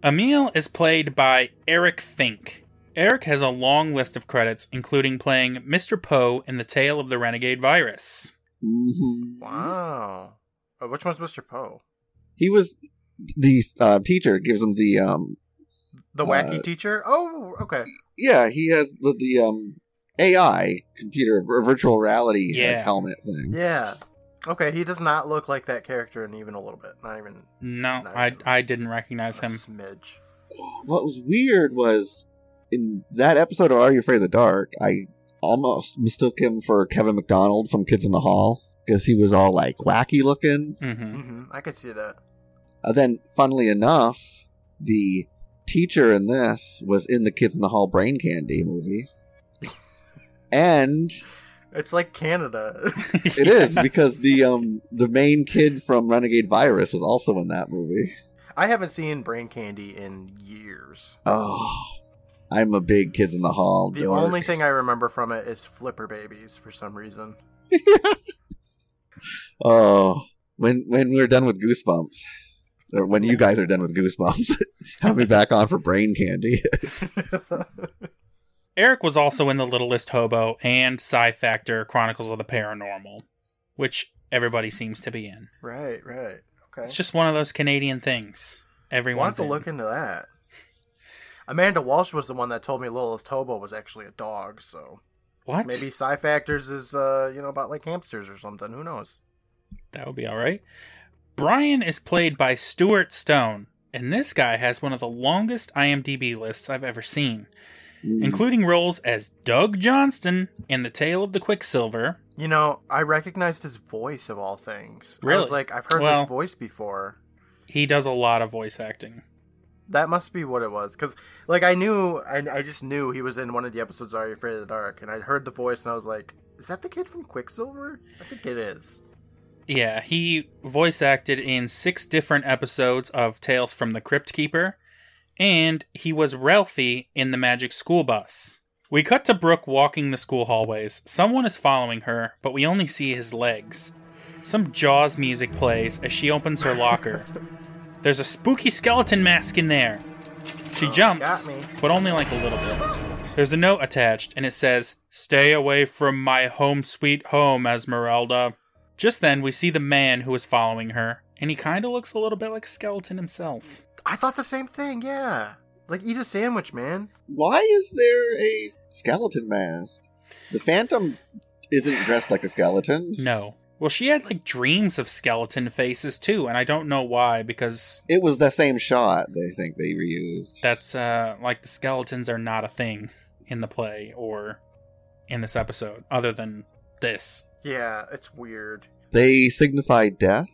Emil is played by Eric Fink. Eric has a long list of credits, including playing Mr. Poe in The Tale of the Renegade Virus. Mhm. Wow. Oh, which one's Mr. Poe? He was the uh, teacher gives him the um The wacky Uh, teacher? Oh, okay. yeah he has the, the um AI computer or virtual reality like, helmet thing. Yeah. Okay, he does not look like that character in even a little bit. Not even No, No. I, I didn't recognize a him. smidge. What was weird was in that episode of Are You Afraid of the Dark, I almost mistook him for Kevin McDonald from Kids in the Hall because he was all like wacky looking. hmm hmm I could see that. Uh, then, funnily enough, the teacher in this was in the Kids in the Hall Brain Candy movie. and It's like Canada. it is because the um the main kid from Renegade Virus was also in that movie. I haven't seen Brain Candy in years. Oh, I'm a big Kids in the Hall. The dork. only thing I remember from it is Flipper Babies for some reason. Oh, when when we're done with Goosebumps, or when you guys are done with Goosebumps, have me back on for Brain Candy. Eric was also in The Littlest Hobo and Psi Factor Chronicles of the Paranormal, which everybody seems to be in. right, right. Okay. It's just one of those Canadian things. We'll to in. look into that. Amanda Walsh was the one that told me Littlest Hobo was actually a dog, so What? maybe Psi Factors is uh, you know, about like hamsters or something. Who knows? That would be all right. Brian is played by Stuart Stone, and this guy has one of the longest IMDb lists I've ever seen, Mm. including roles as Doug Johnston in The Tale of the Quicksilver. You know, I recognized his voice of all things. Really? I was like, I've heard Well- this voice before. He does a lot of voice acting. That must be what it was, because like I knew, I, I just knew he was in one of the episodes of Are You Afraid of the Dark, and I heard the voice, and I was like, "Is that the kid from Quicksilver?" I think it is. Yeah, he voice acted in six different episodes of Tales from the Crypt Keeper, and he was Ralphie in the Magic School Bus. We cut to Brooke walking the school hallways. Someone is following her, but we only see his legs. Some Jaws music plays as she opens her locker. There's a spooky skeleton mask in there. She oh, jumps, got me. but only like a little bit. There's a note attached, and it says, Stay away from my home sweet home, Esmeralda. Just then, we see the man who is following her, and he kind of looks a little bit like a skeleton himself. I thought the same thing. Yeah, like eat a sandwich, man. Why is there a skeleton mask? The Phantom isn't dressed like a skeleton. No. Well, she had like dreams of skeleton faces too, and I don't know why, because It was the same shot. They think they reused. that's uh like the skeletons are not a thing in the play or in this episode, other than this. Yeah, it's weird. They signify death.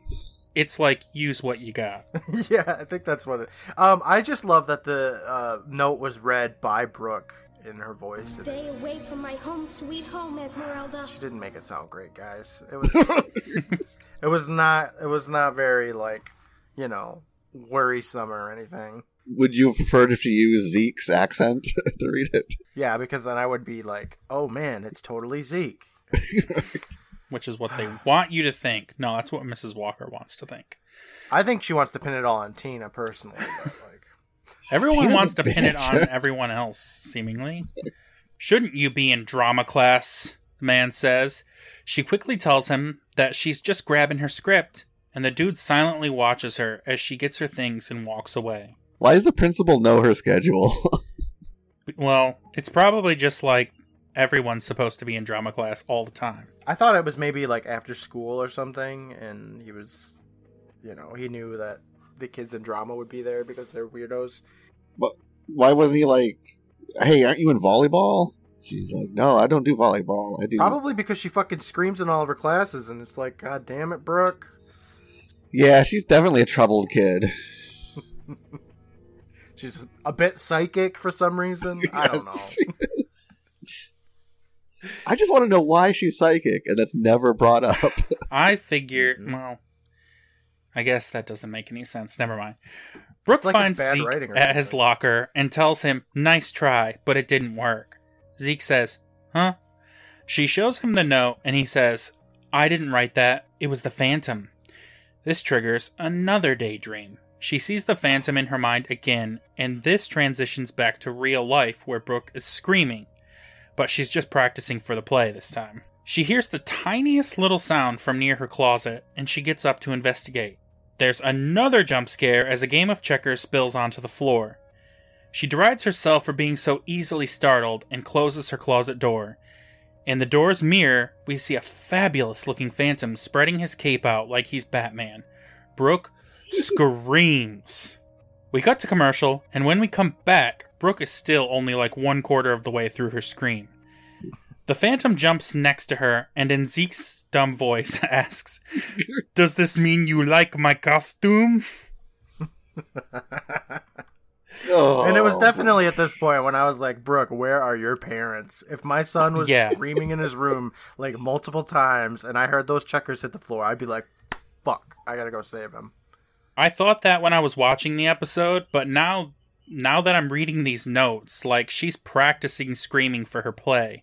It's like use what you got. yeah, I think that's what it. Um, I just love that the uh, note was read by Brooke in her voice. Stay away from my home, sweet home, Esmeralda. She didn't make it sound great, guys. It was. it was not. It was not very like, you know, worrisome or anything. Would you have preferred if you used Zeke's accent to read it? Yeah, because then I would be like, oh man, it's totally Zeke. which is what they want you to think. No, that's what Mrs. Walker wants to think. I think she wants to pin it all on Tina personally. But like, Everyone Tina's wants to pin it on everyone else, seemingly. Shouldn't you be in drama class? The man says. She quickly tells him that she's just grabbing her script, and the dude silently watches her as she gets her things and walks away. Why does the principal know her schedule? Well, it's probably just like everyone's supposed to be in drama class all the time. I thought it was maybe like after school or something, and he was, you know, he knew that the kids in drama would be there because they're weirdos. but why wasn't he like, "Hey, aren't you in volleyball?" She's like, "No, I don't do volleyball. I do." Probably because she fucking screams in all of her classes, and it's like, God damn it, Brooke. Yeah, she's definitely a troubled kid. She's a bit psychic for some reason. I don't know. Yes. I just want to know why she's psychic, and that's never brought up. I figure, Mm-hmm. well, I guess that doesn't make any sense. Never mind. Brooke like finds bad Zeke writing or at his locker and tells him, Nice try, but it didn't work. Zeke says, Huh? She shows him the note and he says, I didn't write that. It was the Phantom. This triggers another daydream. She sees the Phantom in her mind again, and this transitions back to real life where Brooke is screaming, but she's just practicing for the play this time. She hears the tiniest little sound from near her closet, and she gets up to investigate. There's another jump scare as a game of checkers spills onto the floor. She derides herself for being so easily startled and closes her closet door. In the door's mirror, we see a fabulous looking phantom spreading his cape out like he's Batman. Brooke screams. We cut to commercial, and when we come back, Brooke is still only like one quarter of the way through her scream. The phantom jumps next to her and in Zeke's dumb voice asks, Does this mean you like my costume? Oh, And it was definitely at this point when I was like, Brooke, where are your parents? If my son was Yeah. screaming in his room like multiple times and I heard those checkers hit the floor, I'd be like, fuck, I gotta go save him. I thought that when I was watching the episode, but now now that I'm reading these notes, like she's practicing screaming for her play.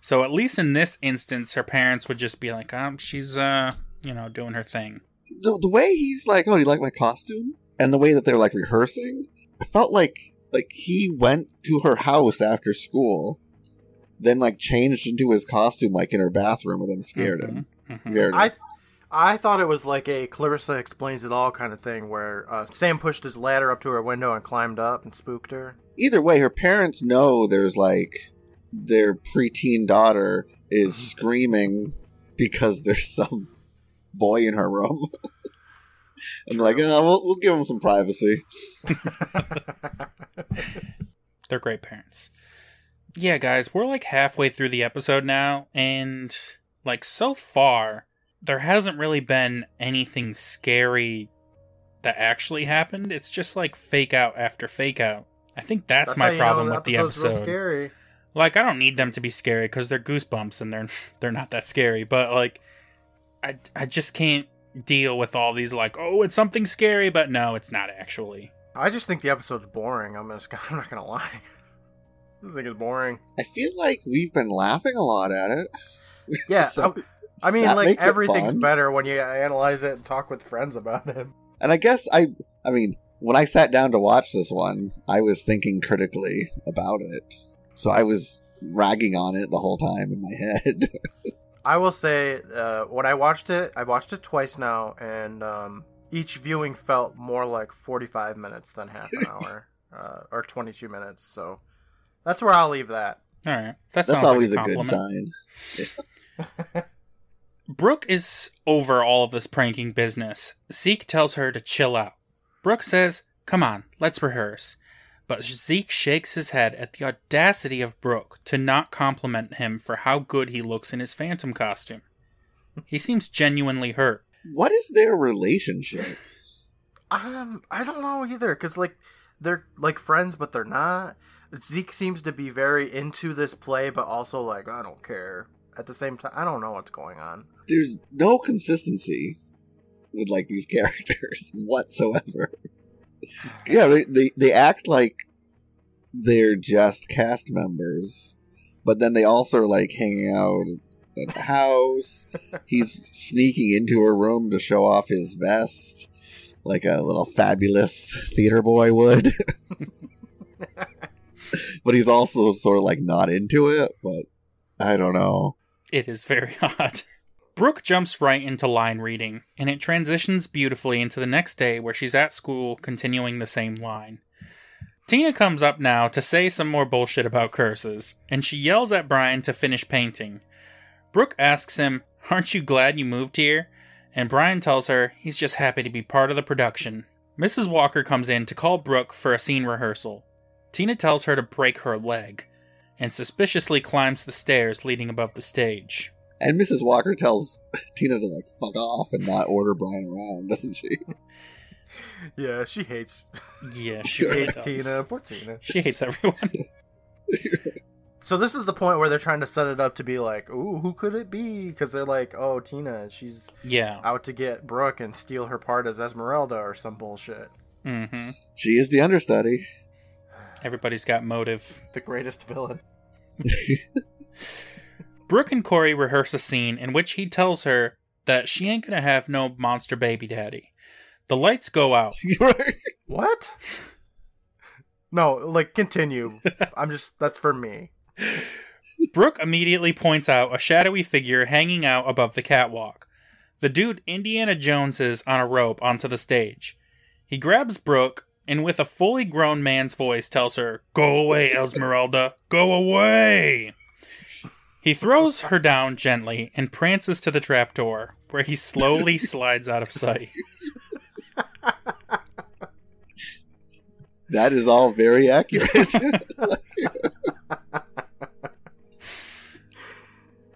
So at least in this instance, her parents would just be like, um, she's uh, you know, doing her thing. the, the way he's like, "Oh, do you like my costume?" and the way that they're like rehearsing, I felt like like he went to her house after school, then like changed into his costume like in her bathroom, and then scared him. Mhm. Scared him. I I thought it was like a Clarissa explains it all kind of thing where uh, Sam pushed his ladder up to her window and climbed up and spooked her. Either way, her parents know there's like their preteen daughter is screaming because there's some boy in her room. and they're like, oh, we'll, we'll give him some privacy. They're great parents. Yeah, guys, we're like halfway through the episode now, and like so far, there hasn't really been anything scary that actually happened. It's just like fake out after fake out. I think that's, how my problem know with the episode. Scary. Like I don't need them to be scary because they're goosebumps and they're they're not that scary. But like, I I just can't deal with all these like oh it's something scary, but no, it's not actually. I just think the episode's boring. I'm just I'm not gonna lie. I just think it's boring. I feel like we've been laughing a lot at it. Yeah, So- I, I mean, that like everything's better when you analyze it and talk with friends about it. And I guess I, I mean, when I sat down to watch this one, I was thinking critically about it. So I was ragging on it the whole time in my head. I will say, uh, when I watched it, I've watched it twice now, and um, each viewing felt more like 45 minutes than half an hour, uh, or 22 minutes. So that's where I'll leave that. All right, that That's always like a a good compliment. sign. Brooke is over all of this pranking business. Zeke tells her to chill out. Brooke says, Come on, let's rehearse. But Zeke shakes his head at the audacity of Brooke to not compliment him for how good he looks in his phantom costume. He seems genuinely hurt. What is their relationship? Um, I don't know either, because like they're like friends, but they're not. Zeke seems to be very into this play, but also like I don't care. At the same time, I don't know what's going on. There's no consistency with like these characters whatsoever. yeah, they, they they act like they're just cast members, but then they also are like hanging out at the house. He's sneaking into her room to show off his vest, like a little fabulous theater boy would. but he's also sort of like not into it. But I don't know. It is very odd. Brooke jumps right into line reading, and it transitions beautifully into the next day where she's at school continuing the same line. Tina comes up now to say some more bullshit about curses, and she yells at Brian to finish painting. Brooke asks him, Aren't you glad you moved here? And Brian tells her he's just happy to be part of the production. Mrs. Walker comes in to call Brooke for a scene rehearsal. Tina tells her to break her leg, and suspiciously climbs the stairs leading above the stage. And Mrs. Walker tells Tina to like fuck off and not order Brian around, doesn't she? Yeah, she hates Yeah, she she hates does. Tina. Poor Tina. She hates everyone. So this is the point where they're trying to set it up to be like, ooh, who could it be? Because they're like, oh, Tina, she's Yeah. out to get Brooke and steal her part as Esmeralda or some bullshit. hmm She is the understudy. Everybody's got motive. The greatest villain. Brooke and Corey rehearse a scene in which he tells her that she ain't gonna have no monster baby daddy. The lights go out. What? No, like continue. I'm just that's for me. Brooke immediately points out a shadowy figure hanging out above the catwalk. The dude Indiana Jones is on a rope onto the stage. He grabs Brooke and with a fully grown man's voice tells her, Go away, Esmeralda, go away! He throws her down gently and prances to the trapdoor, where he slowly slides out of sight. That is all very accurate.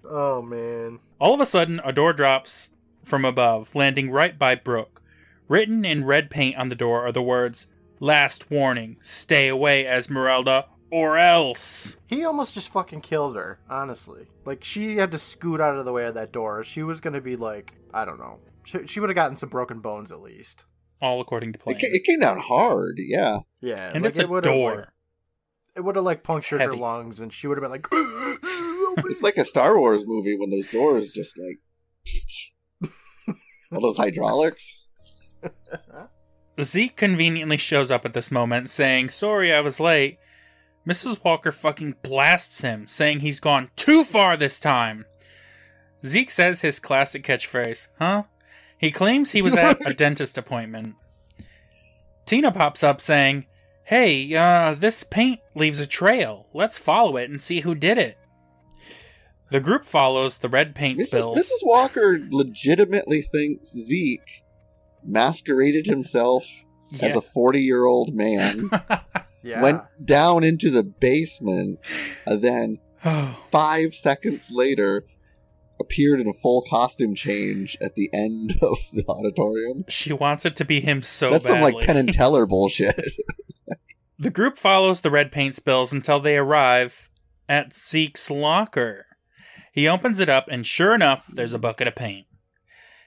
Oh man. All of a sudden, a door drops from above, landing right by Brooke. Written in red paint on the door are the words, Last warning, stay away, Esmeralda, or else. He almost just fucking killed her, honestly. Like, she had to scoot out of the way of that door. She was gonna be like, I don't know. She, she would have gotten some broken bones at least. All according to plan. it, it came down hard. Yeah. Yeah. and like, it's a it would've, door. like- it would have, like, punctured her lungs, and she would have been like, It's like a Star Wars movie when those doors just like all those hydraulics. Zeke conveniently shows up at this moment, saying, Sorry I was late. Mrs. Walker fucking blasts him, saying he's gone too far this time. Zeke says his classic catchphrase, huh? He claims he was at a dentist appointment. Tina pops up saying, Hey, uh, this paint leaves a trail. Let's follow it and see who did it. The group follows the red paint Mrs. spills. Mrs. Walker legitimately thinks Zeke masqueraded himself as a 40 year old man, yeah. went down into the basement, and then five seconds later appeared in a full costume change at the end of the auditorium. she wants it to be him so That's some like Penn and Teller bullshit. The group follows the red paint spills until they arrive at Zeke's locker. He opens it up, and sure enough, there's a bucket of paint.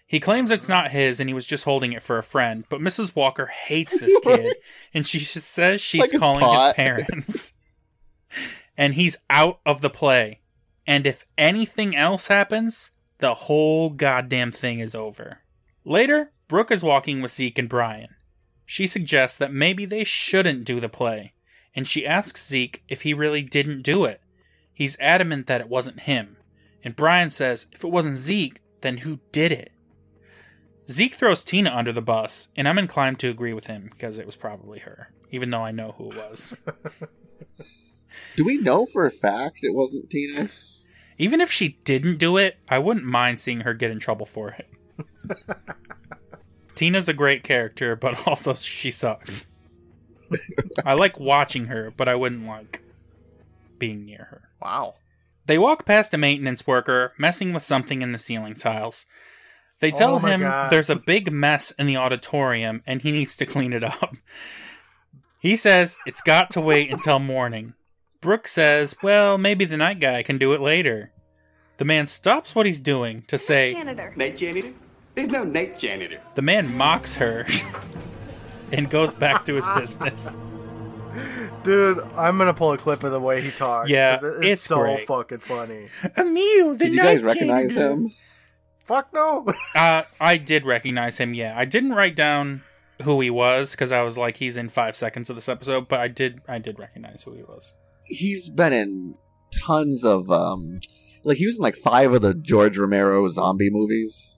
He claims it's not his and he was just holding it for a friend, but Mrs. Walker hates this kid, and she says she's Like calling his parents. and he's out of the play. And if anything else happens, the whole goddamn thing is over. Later, Brooke is walking with Zeke and Brian. She suggests that maybe they shouldn't do the play, and she asks Zeke if he really didn't do it. He's adamant that it wasn't him, and Brian says if it wasn't Zeke, then who did it? Zeke throws Tina under the bus, and I'm inclined to agree with him because it was probably her, even though I know who it was. Do we know for a fact it wasn't Tina? even if she didn't do it, I wouldn't mind seeing her get in trouble for it. Tina's a great character, but also she sucks. I like watching her, but I wouldn't like being near her. Wow. They walk past a maintenance worker messing with something in the ceiling tiles. They tell Oh him God. there's a big mess in the auditorium and he needs to clean it up. He says it's got to wait until morning. Brooke says, well, maybe the night guy can do it later. The man stops what he's doing to say, Janitor. Night janitor? There's no night janitor. the man mocks her and goes back to his business. Dude, I'm gonna pull a clip of the way he talks. Yeah, it- it's so great. fucking funny. Emil, the Did you guys night recognize janitor. him? Fuck no. Uh, I did recognize him. Yeah, I didn't write down who he was because I was like, he's in five seconds of this episode. But I did, I did recognize who he was. He's been in tons of um like he was in like five of the George Romero zombie movies.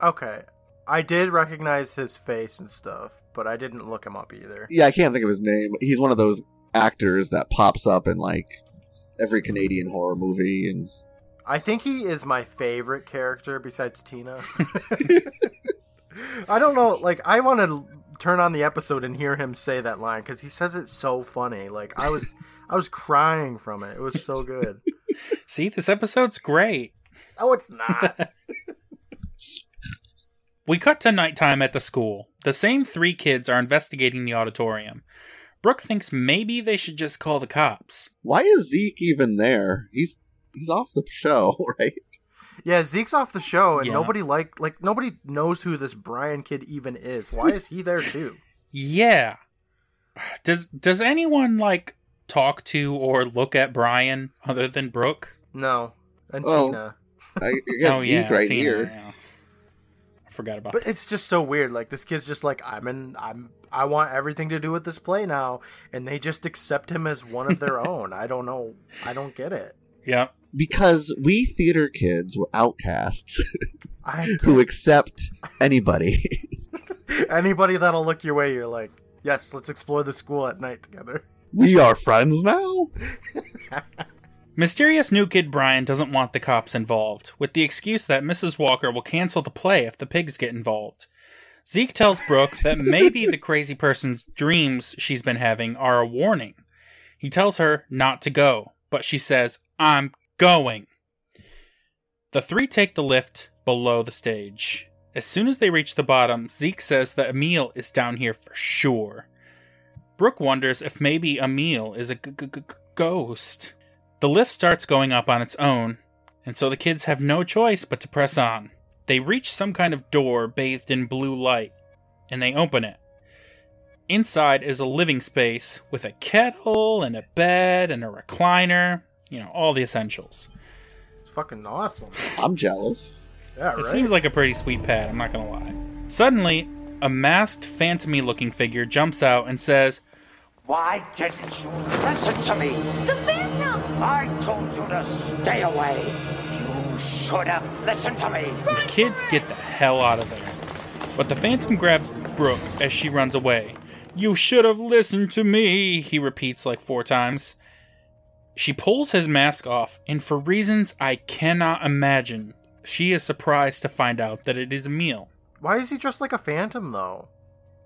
okay, I did recognize his face and stuff, but I didn't look him up either. Yeah, I can't think of his name. He's one of those actors that pops up in like every Canadian horror movie and I think he is my favorite character besides Tina. I don't know, like I want to turn on the episode and hear him say that line because he says it so funny. Like I was, I was crying from it. It was so good. See, this episode's great. Oh, it's not. We cut to nighttime at the school. The same three kids are investigating the auditorium. Brooke thinks maybe they should just call the cops. Why is Zeke even there? He's he's off the show, right? Yeah, Zeke's off the show, and Yeah. nobody like like nobody knows who this Brian kid even is. Why is he there too? Yeah. Does does anyone like talk to or look at Brian other than Brooke? No, and Well, Tina. I, I guess oh Zeke yeah, right Tina, here. yeah. I forgot about But it's just so weird. Like this kid's just like I'm in. I'm. I want everything to do with this play now, and they just accept him as one of their own. I don't know. I don't get it. Yep. Because we theater kids were outcasts who accept anybody. anybody that'll look your way, you're like, yes, let's explore the school at night together. we are friends now. Mysterious new kid Brian doesn't want the cops involved, with the excuse that Mrs. Walker will cancel the play if the pigs get involved. Zeke tells Brooke that maybe the crazy person's dreams she's been having are a warning. He tells her not to go, but she says, I'm going. The three take the lift below the stage. As soon as they reach the bottom, Zeke says that Emil is down here for sure. Brooke wonders if maybe Emil is a g- g- g- ghost. The lift starts going up on its own, and so the kids have no choice but to press on. They reach some kind of door bathed in blue light, and they open it. Inside is a living space with a kettle and a bed and a recliner, you know, all the essentials. It's fucking awesome. I'm jealous. Yeah, right. It seems like a pretty sweet pad, I'm not gonna lie. Suddenly, a masked, phantomy looking figure jumps out and says, Why didn't you listen to me? The Phantom! I told you to stay away. You should have listened to me. The kids get the hell out of there. But the Phantom grabs Brooke as she runs away. You should have listened to me, he repeats like four times. She pulls his mask off, and for reasons I cannot imagine, she is surprised to find out that it is Emil. Why is he dressed like a phantom though?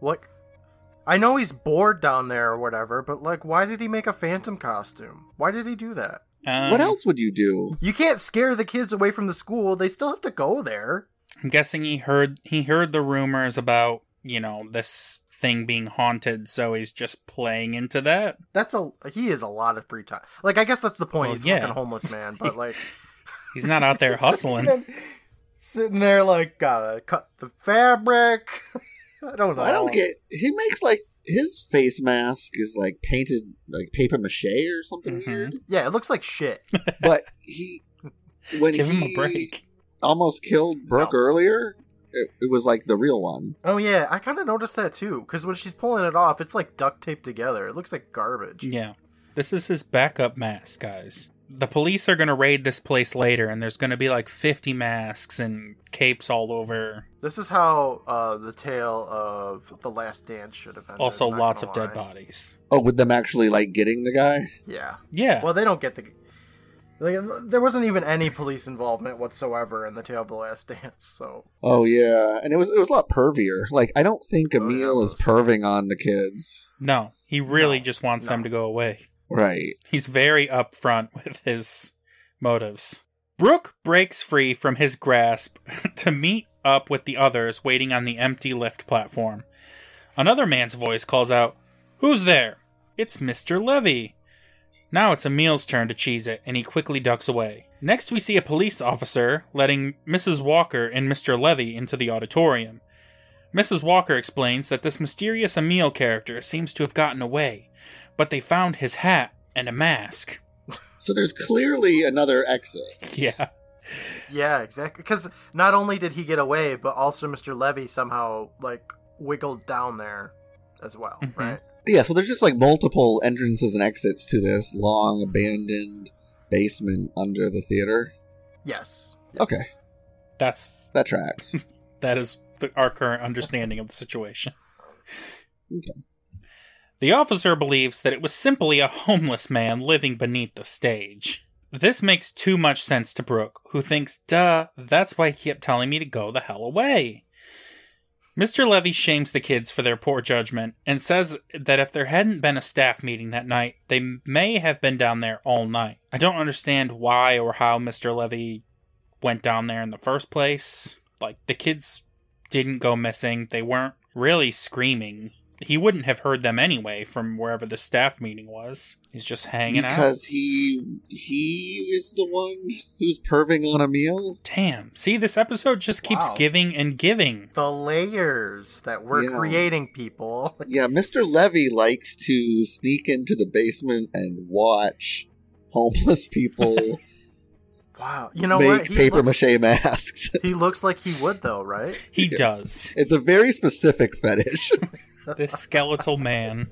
Like, I know he's bored down there or whatever, but like, why did he make a phantom costume? Why did he do that? Um, what else would you do? You can't scare the kids away from the school. They still have to go there. I'm guessing he heard he heard the rumors about you know this thing being haunted, so he's just playing into that. That's a he is a lot of free time. Like, I guess that's the point. Well, he's yeah. fucking homeless man, but like, He's not out there hustling. Sitting, sitting there like, gotta cut the fabric. I don't know. I don't get. He makes like his face mask is like painted like paper mache or something Mhm. weird. Yeah, it looks like shit. But he, when Give him he a break. almost killed Brooke No. earlier, it, it was like the real one. Oh yeah, I kind of noticed that too. Because when she's pulling it off, it's like duct taped together. It looks like garbage. Yeah. This is his backup mask, guys. The police are going to raid this place later, and there's going to be like 50 masks and capes all over. This is how uh, the tale of the Last Dance should have ended. Also, lots gonna of dead bodies. Oh, with them actually like getting the guy. Yeah. Yeah. Well, they don't get the. Like, there wasn't even any police involvement whatsoever in the tale of the Last Dance. So Oh yeah, and it was it was a lot pervier. Like I don't think Oh, yeah, Emil it is perving on the kids. no, he really No, just wants them to go away. Right. He's very upfront with his motives. Brooke breaks free from his grasp to meet up with the others waiting on the empty lift platform. Another man's voice calls out, Who's there? It's Mr. Levy. Now it's Emil's turn to cheese it, and he quickly ducks away. Next, we see a police officer letting Mrs. Walker and Mr. Levy into the auditorium. Mrs. Walker explains that this mysterious Emil character seems to have gotten away, but they found his hat and a mask. So there's clearly another exit. Yeah. yeah, exactly. Because not only did he get away, but also Mr. Levy somehow like wiggled down there as well, Mhm. right? Yeah, so there's just like multiple entrances and exits to this long abandoned basement under the theater. Yes. Okay, That's that tracks. that is the, our current understanding of the situation. Okay. The officer believes that it was simply a homeless man living beneath the stage. This makes too much sense to Brooke, who thinks, duh, that's why he kept telling me to go the hell away. Mr. Levy shames the kids for their poor judgment and says that if there hadn't been a staff meeting that night, they may have been down there all night. I don't understand why or how Mr. Levy went down there in the first place. Like, the kids didn't go missing, they weren't really screaming. He wouldn't have heard them anyway from wherever the staff meeting was. He's just hanging out. because he he is the one who's perving on Emil. Damn. See, this episode just keeps Wow. giving and giving. The layers that we're Yeah. creating, people. Yeah, Mr. Levy likes to sneak into the basement and watch homeless people Wow. You know make what? He paper looks, mache masks. he looks like he would, though, right? He Yeah. does. it's a very specific fetish. This skeletal man.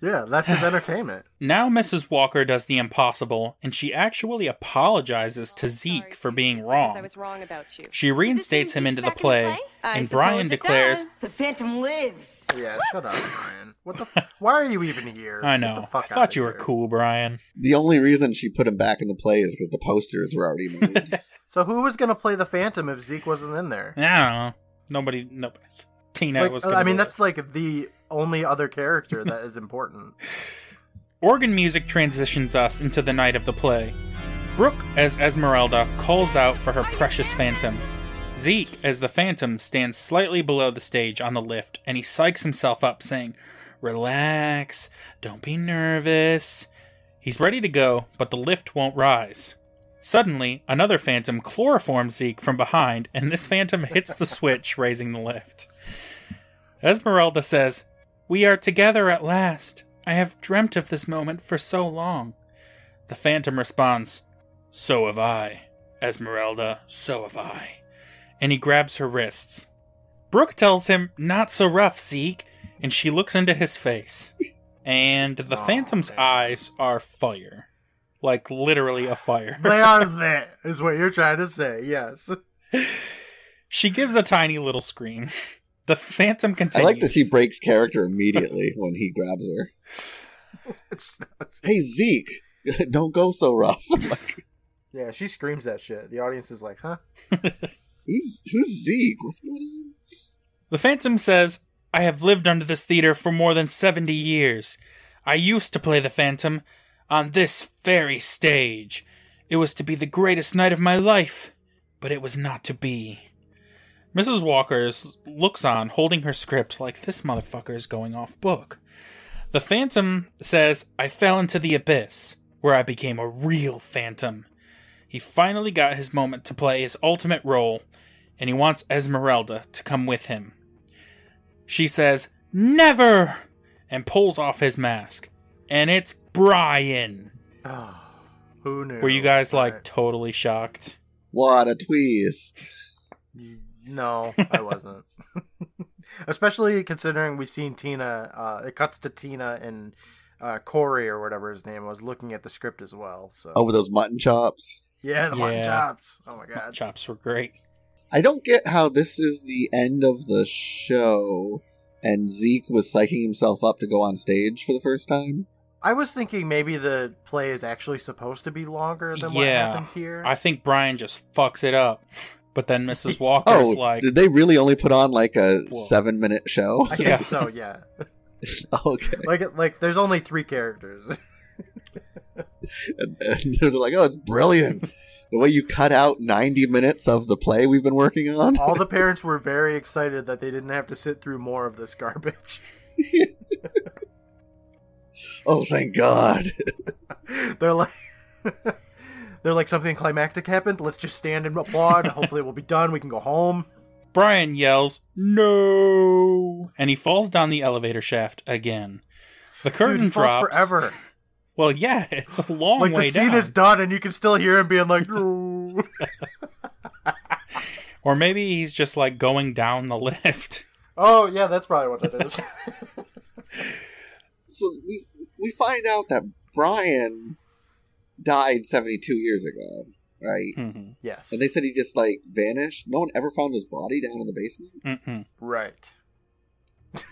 Yeah, that's his entertainment. Now Mrs. Walker does the impossible, and she actually apologizes to Zeke for being wrong. I was wrong about you. She reinstates him into the play, I and Brian declares. The Phantom lives. Yeah, shut up, Brian. What the? F- Why are you even here? I know. the I fuck thought you were here. cool, Brian. the only reason she put him back in the play is because the posters were already made. So who was gonna play the Phantom if Zeke wasn't in there? I don't know. Nobody, nobody. Tina Like, was. Uh, I mean, do it. that's like the only other character that is important. Organ music transitions us into the night of the play. Brooke, as Esmeralda, calls out for her precious phantom. Zeke, as the phantom, stands slightly below the stage on the lift, and he psychs himself up, saying, Relax, don't be nervous. He's ready to go, but the lift won't rise. Suddenly, another phantom chloroforms Zeke from behind, and this phantom hits the switch, raising the lift. Esmeralda says, We are together at last. I have dreamt of this moment for so long. The phantom responds, So have I, Esmeralda, so have I. And he grabs her wrists. Brooke tells him, Not so rough, Zeke, and she looks into his face. And the Oh, phantom's man. eyes are fire. Like literally a fire. they are lit, is what you're trying to say. Yes. She gives a tiny little scream. The phantom continues. I like that she breaks character immediately when he grabs her. Hey Zeke, don't go so rough. like, yeah, she screams that shit. The audience is like, huh? who's who's Zeke? What's going on? The Phantom says, I have lived under this theater for more than 70 years. I used to play the Phantom on this very stage. It was to be the greatest night of my life, but it was not to be. Mrs. Walker's looks on, holding her script like this motherfucker is going off book. The Phantom says, I fell into the abyss, where I became a real Phantom. He finally got his moment to play his ultimate role, and he wants Esmeralda to come with him. She says, Never! and pulls off his mask. And it's Brian. Oh, who knew? Were you guys like Right. totally shocked? What a twist! No, I wasn't. Especially considering we've seen Tina. Uh, it cuts to Tina and uh, Corey or whatever his name was looking at the script as well. So Over those mutton chops. yeah, the mutton chops. Oh my god. Chops were great. I don't get how this is the end of the show, and Zeke was psyching himself up to go on stage for the first time. I was thinking maybe the play is actually supposed to be longer than what happens here. I think Brian just fucks it up. But then Mrs. Walker's Oh, like, did they really only put on like a Whoa. seven-minute show? I think Yeah. so. Yeah. okay, Like like there's only three characters. and, and they're like, "Oh, it's brilliant." The way you cut out ninety minutes of the play we've been working on. All the parents were very excited that they didn't have to sit through more of this garbage. oh, thank God! They're like They're like something climactic happened. Let's just stand and applaud. Hopefully we'll be done. We can go home. Brian yells, No! And he falls down the elevator shaft again. The curtain Dude, he falls drops. forever. Well, yeah, it's a long Like way the scene down. is done and you can still hear him being like, "No." Or maybe he's just like going down the lift. Oh yeah, that's probably what it is. So we we find out that Brian died seventy-two years ago, right? Mhm. yes. And they said he just like vanished. No one ever found his body down in the basement. Mm-mm. right.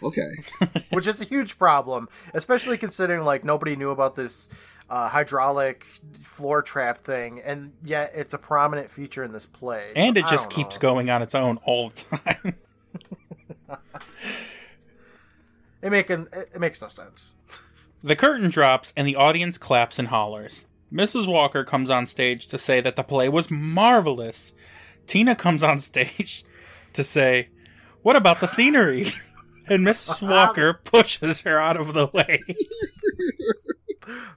Okay. Which is a huge problem, especially considering like nobody knew about this uh, hydraulic floor trap thing, and yet it's a prominent feature in this play. And So it I just keeps know. going on its own all the time. It making it, it makes no sense. The curtain drops and the audience claps and hollers. Mrs. Walker comes on stage to say that the play was marvelous. Tina comes on stage to say, What about the scenery? and Mrs. Walker pushes her out of the way.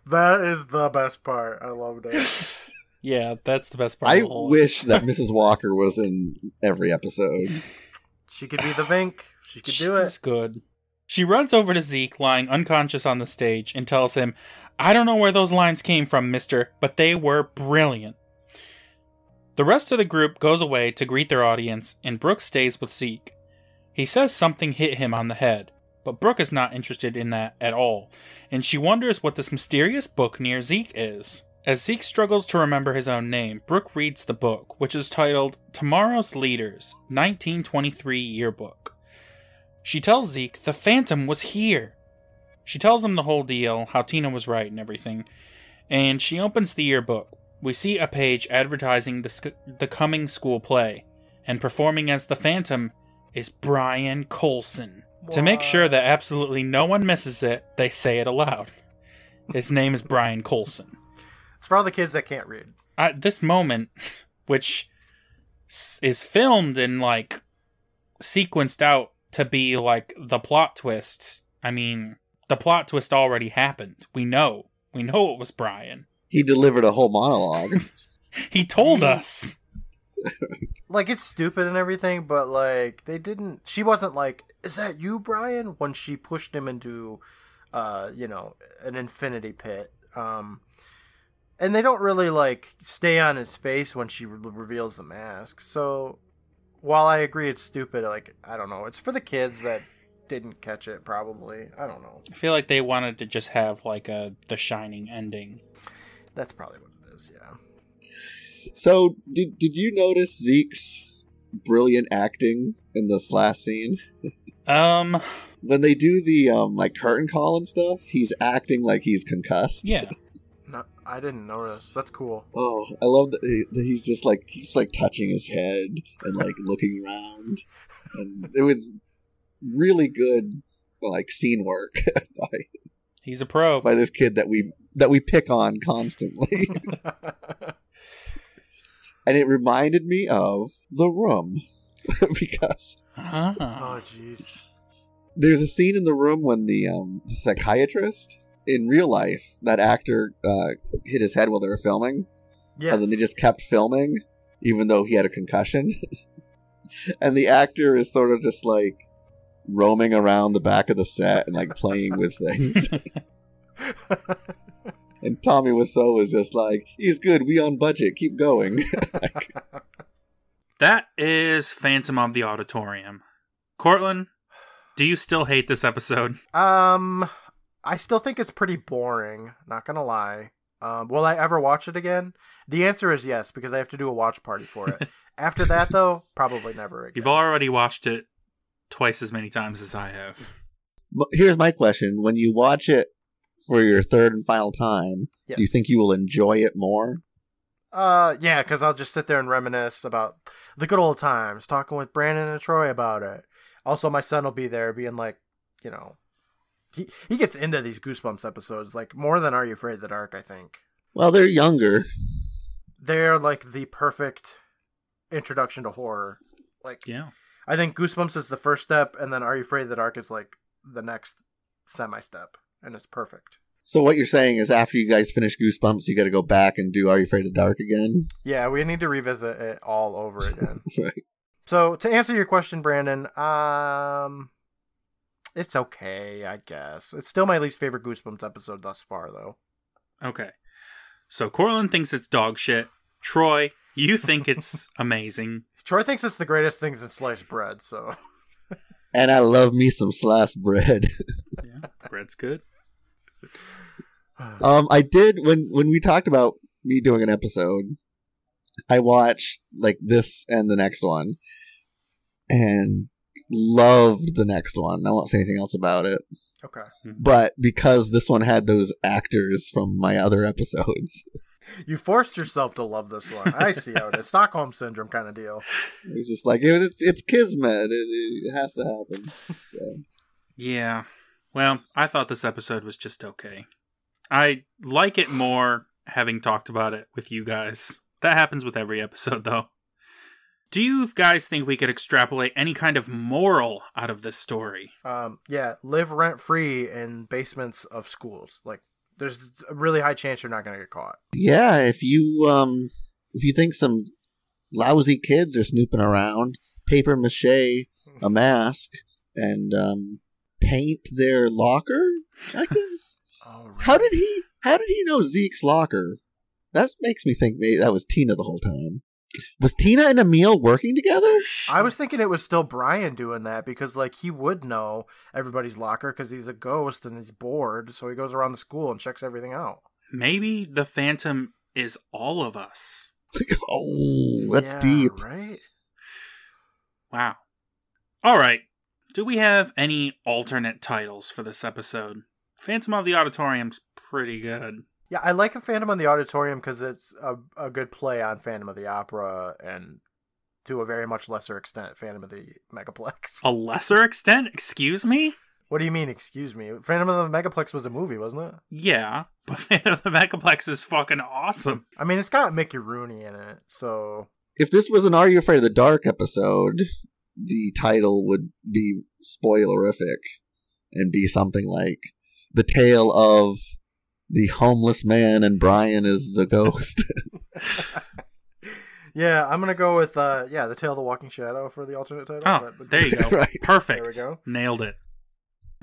That is the best part. I loved it. yeah, that's the best part. I of the whole wish that Mrs. Walker was in every episode. She could be the Vink. She could do it. She's good. She runs over to Zeke, lying unconscious on the stage, and tells him, I don't know where those lines came from, mister, but they were brilliant. The rest of the group goes away to greet their audience, and Brooke stays with Zeke. He says something hit him on the head, but Brooke is not interested in that at all, and she wonders what this mysterious book near Zeke is. As Zeke struggles to remember his own name, Brooke reads the book, which is titled Tomorrow's Leaders 1923 Yearbook. She tells Zeke the Phantom was here. She tells him the whole deal, how Tina was right and everything, and she opens the yearbook. We see a page advertising the, sc- the coming school play, and performing as the Phantom is Brian Colson. To make sure that absolutely no one misses it, they say it aloud. His name is Brian Colson. It's for all the kids that can't read. At this moment, which is filmed and like sequenced out to be like the plot twist. I mean, the plot twist already happened. We know. We know it was Brian. He delivered a whole monologue. He told us. Like it's stupid and everything, but like they didn't. She wasn't like, "Is that you, Brian?" When she pushed him into, uh, you know, an infinity pit. Um, and they don't really like stay on his face when she re- reveals the mask. So, while I agree it's stupid, like I don't know, it's for the kids that didn't catch it. Probably, I don't know. I feel like they wanted to just have like a The Shining ending. That's probably what it is. Yeah. so, did did you notice Zeke's brilliant acting in this last scene? Um, When they do the um like curtain call and stuff, he's acting like he's concussed. yeah. No, I didn't notice. That's cool. Oh, I love that he- that he's just like he's like touching his head and like looking around, and it was really good like scene work by He's a pro. by this kid that we that we pick on constantly. and it reminded me of The Room because Ah. oh, jeez. there's a scene in The Room when the um the psychiatrist in real life that actor uh, hit his head while they were filming. Yeah. and then they just kept filming even though he had a concussion and the actor is sort of just like roaming around the back of the set and like playing with things and tommy Wiseau was just like he's good we on budget keep going That is Phantom of the Auditorium. Courtland, do you still hate this episode? Um, I still think it's pretty boring. Not gonna lie. Um, will I ever watch it again? The answer is yes, because I have to do a watch party for it. After that, though, probably never again. You've already watched it twice as many times as I have. Here's my question when you watch it for your third and final time Yes. do you think you will enjoy it more Uh, yeah, because I'll just sit there and reminisce about the good old times, talking with Brandon and Troy about it. Also, my son will be there, being like, you know, he he gets into these Goosebumps episodes like more than Are You Afraid of the Dark? I think well they're younger they're like the perfect introduction to horror. Like, Yeah. I think Goosebumps is the first step, and then Are You Afraid of the Dark is like the next semi step, and it's perfect. so what you're saying is after you guys finish goosebumps you got to go back and do are you afraid of the dark again Yeah, we need to revisit it all over again. right so to answer your question, Brandon, um, it's okay, I guess. It's still my least favorite Goosebumps episode thus far, though. Okay. So Courtland thinks it's dog shit. Troy, you think it's amazing. Troy thinks it's the greatest things in sliced bread, so and i love me some sliced bread Yeah. Bread's good. Um, I did when when we talked about me doing an episode. I watched like this and the next one, and loved the next one. I won't say anything else about it, okay. but because this one had those actors from my other episodes, You forced yourself to love this one. I see how it is. Stockholm syndrome kind of deal. it was just like it, it's it's kismet. It, it has to happen. So. Yeah. Well, I thought this episode was just okay. I like it more having talked about it with you guys. That happens with every episode, though. Do you guys think we could extrapolate any kind of moral out of this story? Um, yeah, live rent free in basements of schools. Like, there's a really high chance you're not going to get caught. Yeah, if you um if you think some lousy kids are snooping around, paper mache a mask and um paint their locker, I guess. Oh, How did he how did he know Zeke's locker? That makes me think maybe that was Tina the whole time. Was Tina and Emil working together? I was thinking it was still Brian doing that because, like, he would know everybody's locker because he's a ghost and he's bored, so he goes around the school and checks everything out. Maybe the Phantom is all of us. oh, that's Yeah, deep. right? Wow. All right. Do we have any alternate titles for this episode? Phantom of the Auditorium's pretty good. Yeah, I like the Phantom of the Auditorium because it's a, a good play on Phantom of the Opera and to a very much lesser extent, Phantom of the Megaplex. A lesser extent? Excuse me? What do you mean, excuse me? Phantom of the Megaplex was a movie, wasn't it? Yeah, but Phantom of the Megaplex is fucking awesome. I mean, it's got Mickey Rooney in it, so. If this was an Are You Afraid of the Dark episode, the title would be spoilerific and be something like The Tale of the Homeless Man and Brian is the Ghost. Yeah, I'm gonna go with uh yeah, the Tale of the Walking Shadow for the alternate title. Oh, That would- there you go. Right. Perfect. There we go. Nailed it.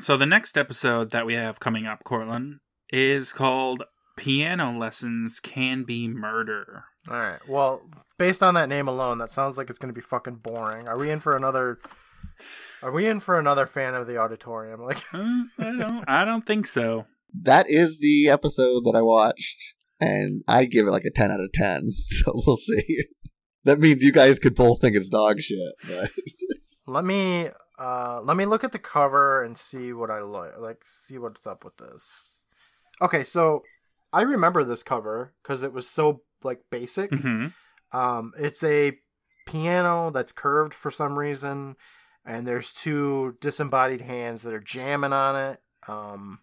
So the next episode that we have coming up, Courtland, is called Piano Lessons Can Be Murder. All right. Well, based on that name alone, that sounds like it's gonna be fucking boring. Are we in for another? Are we in for another fan of the auditorium? Like, Uh, I don't I don't think so. That is the episode that I watched, and I give it like a 10 out of 10. So we'll see. That means you guys could both think it's dog shit. But let me uh let me look at the cover and see what I like. Like, see what's up with this. Okay, so I remember this cover because it was so like basic. hmm Um, it's a piano that's curved for some reason, and there's two disembodied hands that are jamming on it. Um,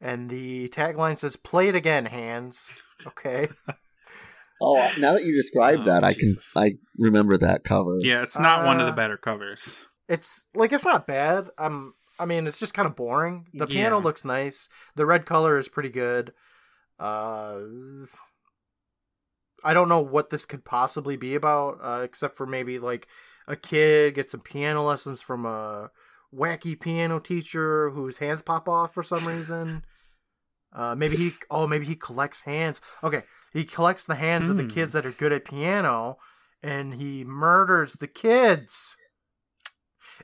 and the tagline says "Play it again, hands." Okay. oh, now that you described Oh, that, I can I remember that cover. Yeah, it's not one of the Uh, better covers. it's like it's not bad. Um, I mean, it's just kind of boring. The piano Yeah. looks nice. The red color is pretty good. Uh, I don't know what this could possibly be about, uh, except for maybe like a kid gets some piano lessons from a wacky piano teacher whose hands pop off for some reason. Uh, maybe he oh maybe he collects hands. Okay, he collects the hands of the Hmm. kids that are good at piano, and he murders the kids.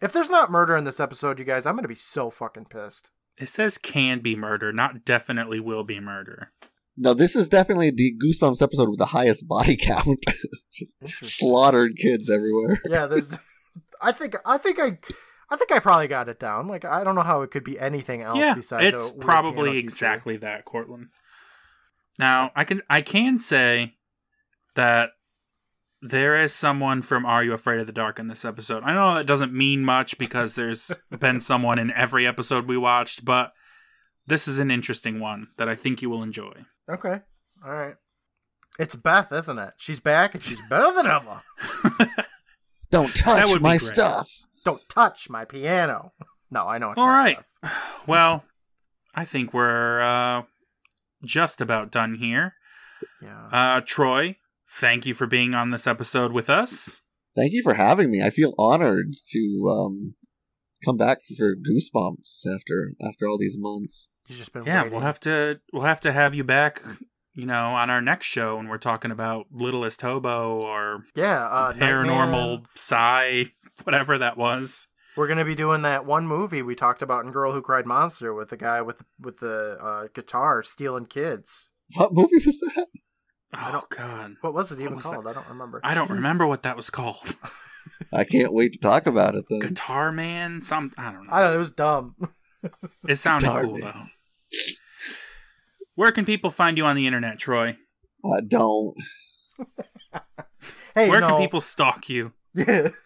If there's not murder in this episode, you guys, I'm gonna be so fucking pissed. It says can be murder, not definitely will be murder. No, this is definitely the Goosebumps episode with the highest body count. Slaughtered kids everywhere. Yeah, there's. I think I think I. I think I probably got it down. Like I don't know how it could be anything else yeah, besides. it's a probably piano teacher. exactly that, Courtland. Now, I can I can say that there is someone from Are You Afraid of the Dark in this episode. I know that doesn't mean much because there's been someone in every episode we watched, but this is an interesting one that I think you will enjoy. Okay, all right. It's Beth, isn't it? She's back and she's better than ever. Don't touch would my great. stuff. Don't touch my piano. No, I know. It's All not right. Beth. Well, I think we're uh, just about done here. Yeah. Uh, Troy, thank you for being on this episode with us. Thank you for having me. I feel honored to um, come back for Goosebumps after after all these months. You've just been Yeah, waiting. we'll have to we'll have to have you back, you know, on our next show when we're talking about Littlest Hobo or Yeah, uh, Paranormal Nightman. Psi, whatever that was. We're gonna be doing that one movie we talked about in Girl Who Cried Monster with the guy with with the uh, guitar stealing kids. What movie was that? i Oh God, What was it even was called? that? I don't remember. I don't remember what that was called. I can't wait to talk about it then. Guitar Man, some I don't know. I don't know. It was dumb. It sounded Guitar cool Man. though. Where can people find you on the internet, Troy? Uh, don't. hey, Where no. can people stalk you? Yeah.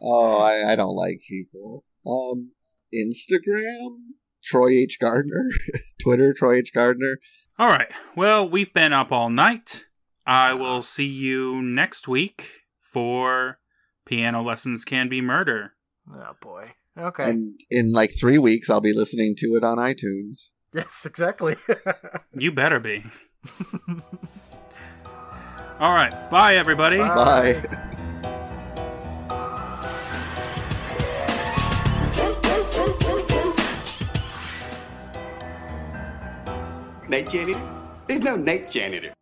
Oh, I, I don't like people. Um, Instagram, Troy H Gardner. Twitter, Troy H Gardner. All right. Well, we've been up all night. I will see you next week for Piano Lessons Can Be Murder. Oh boy. Okay. And in like three weeks, I'll be listening to it on iTunes. yes, exactly. You better be. All right. Bye, everybody. Bye. Bye. Night janitor? There's no night janitor.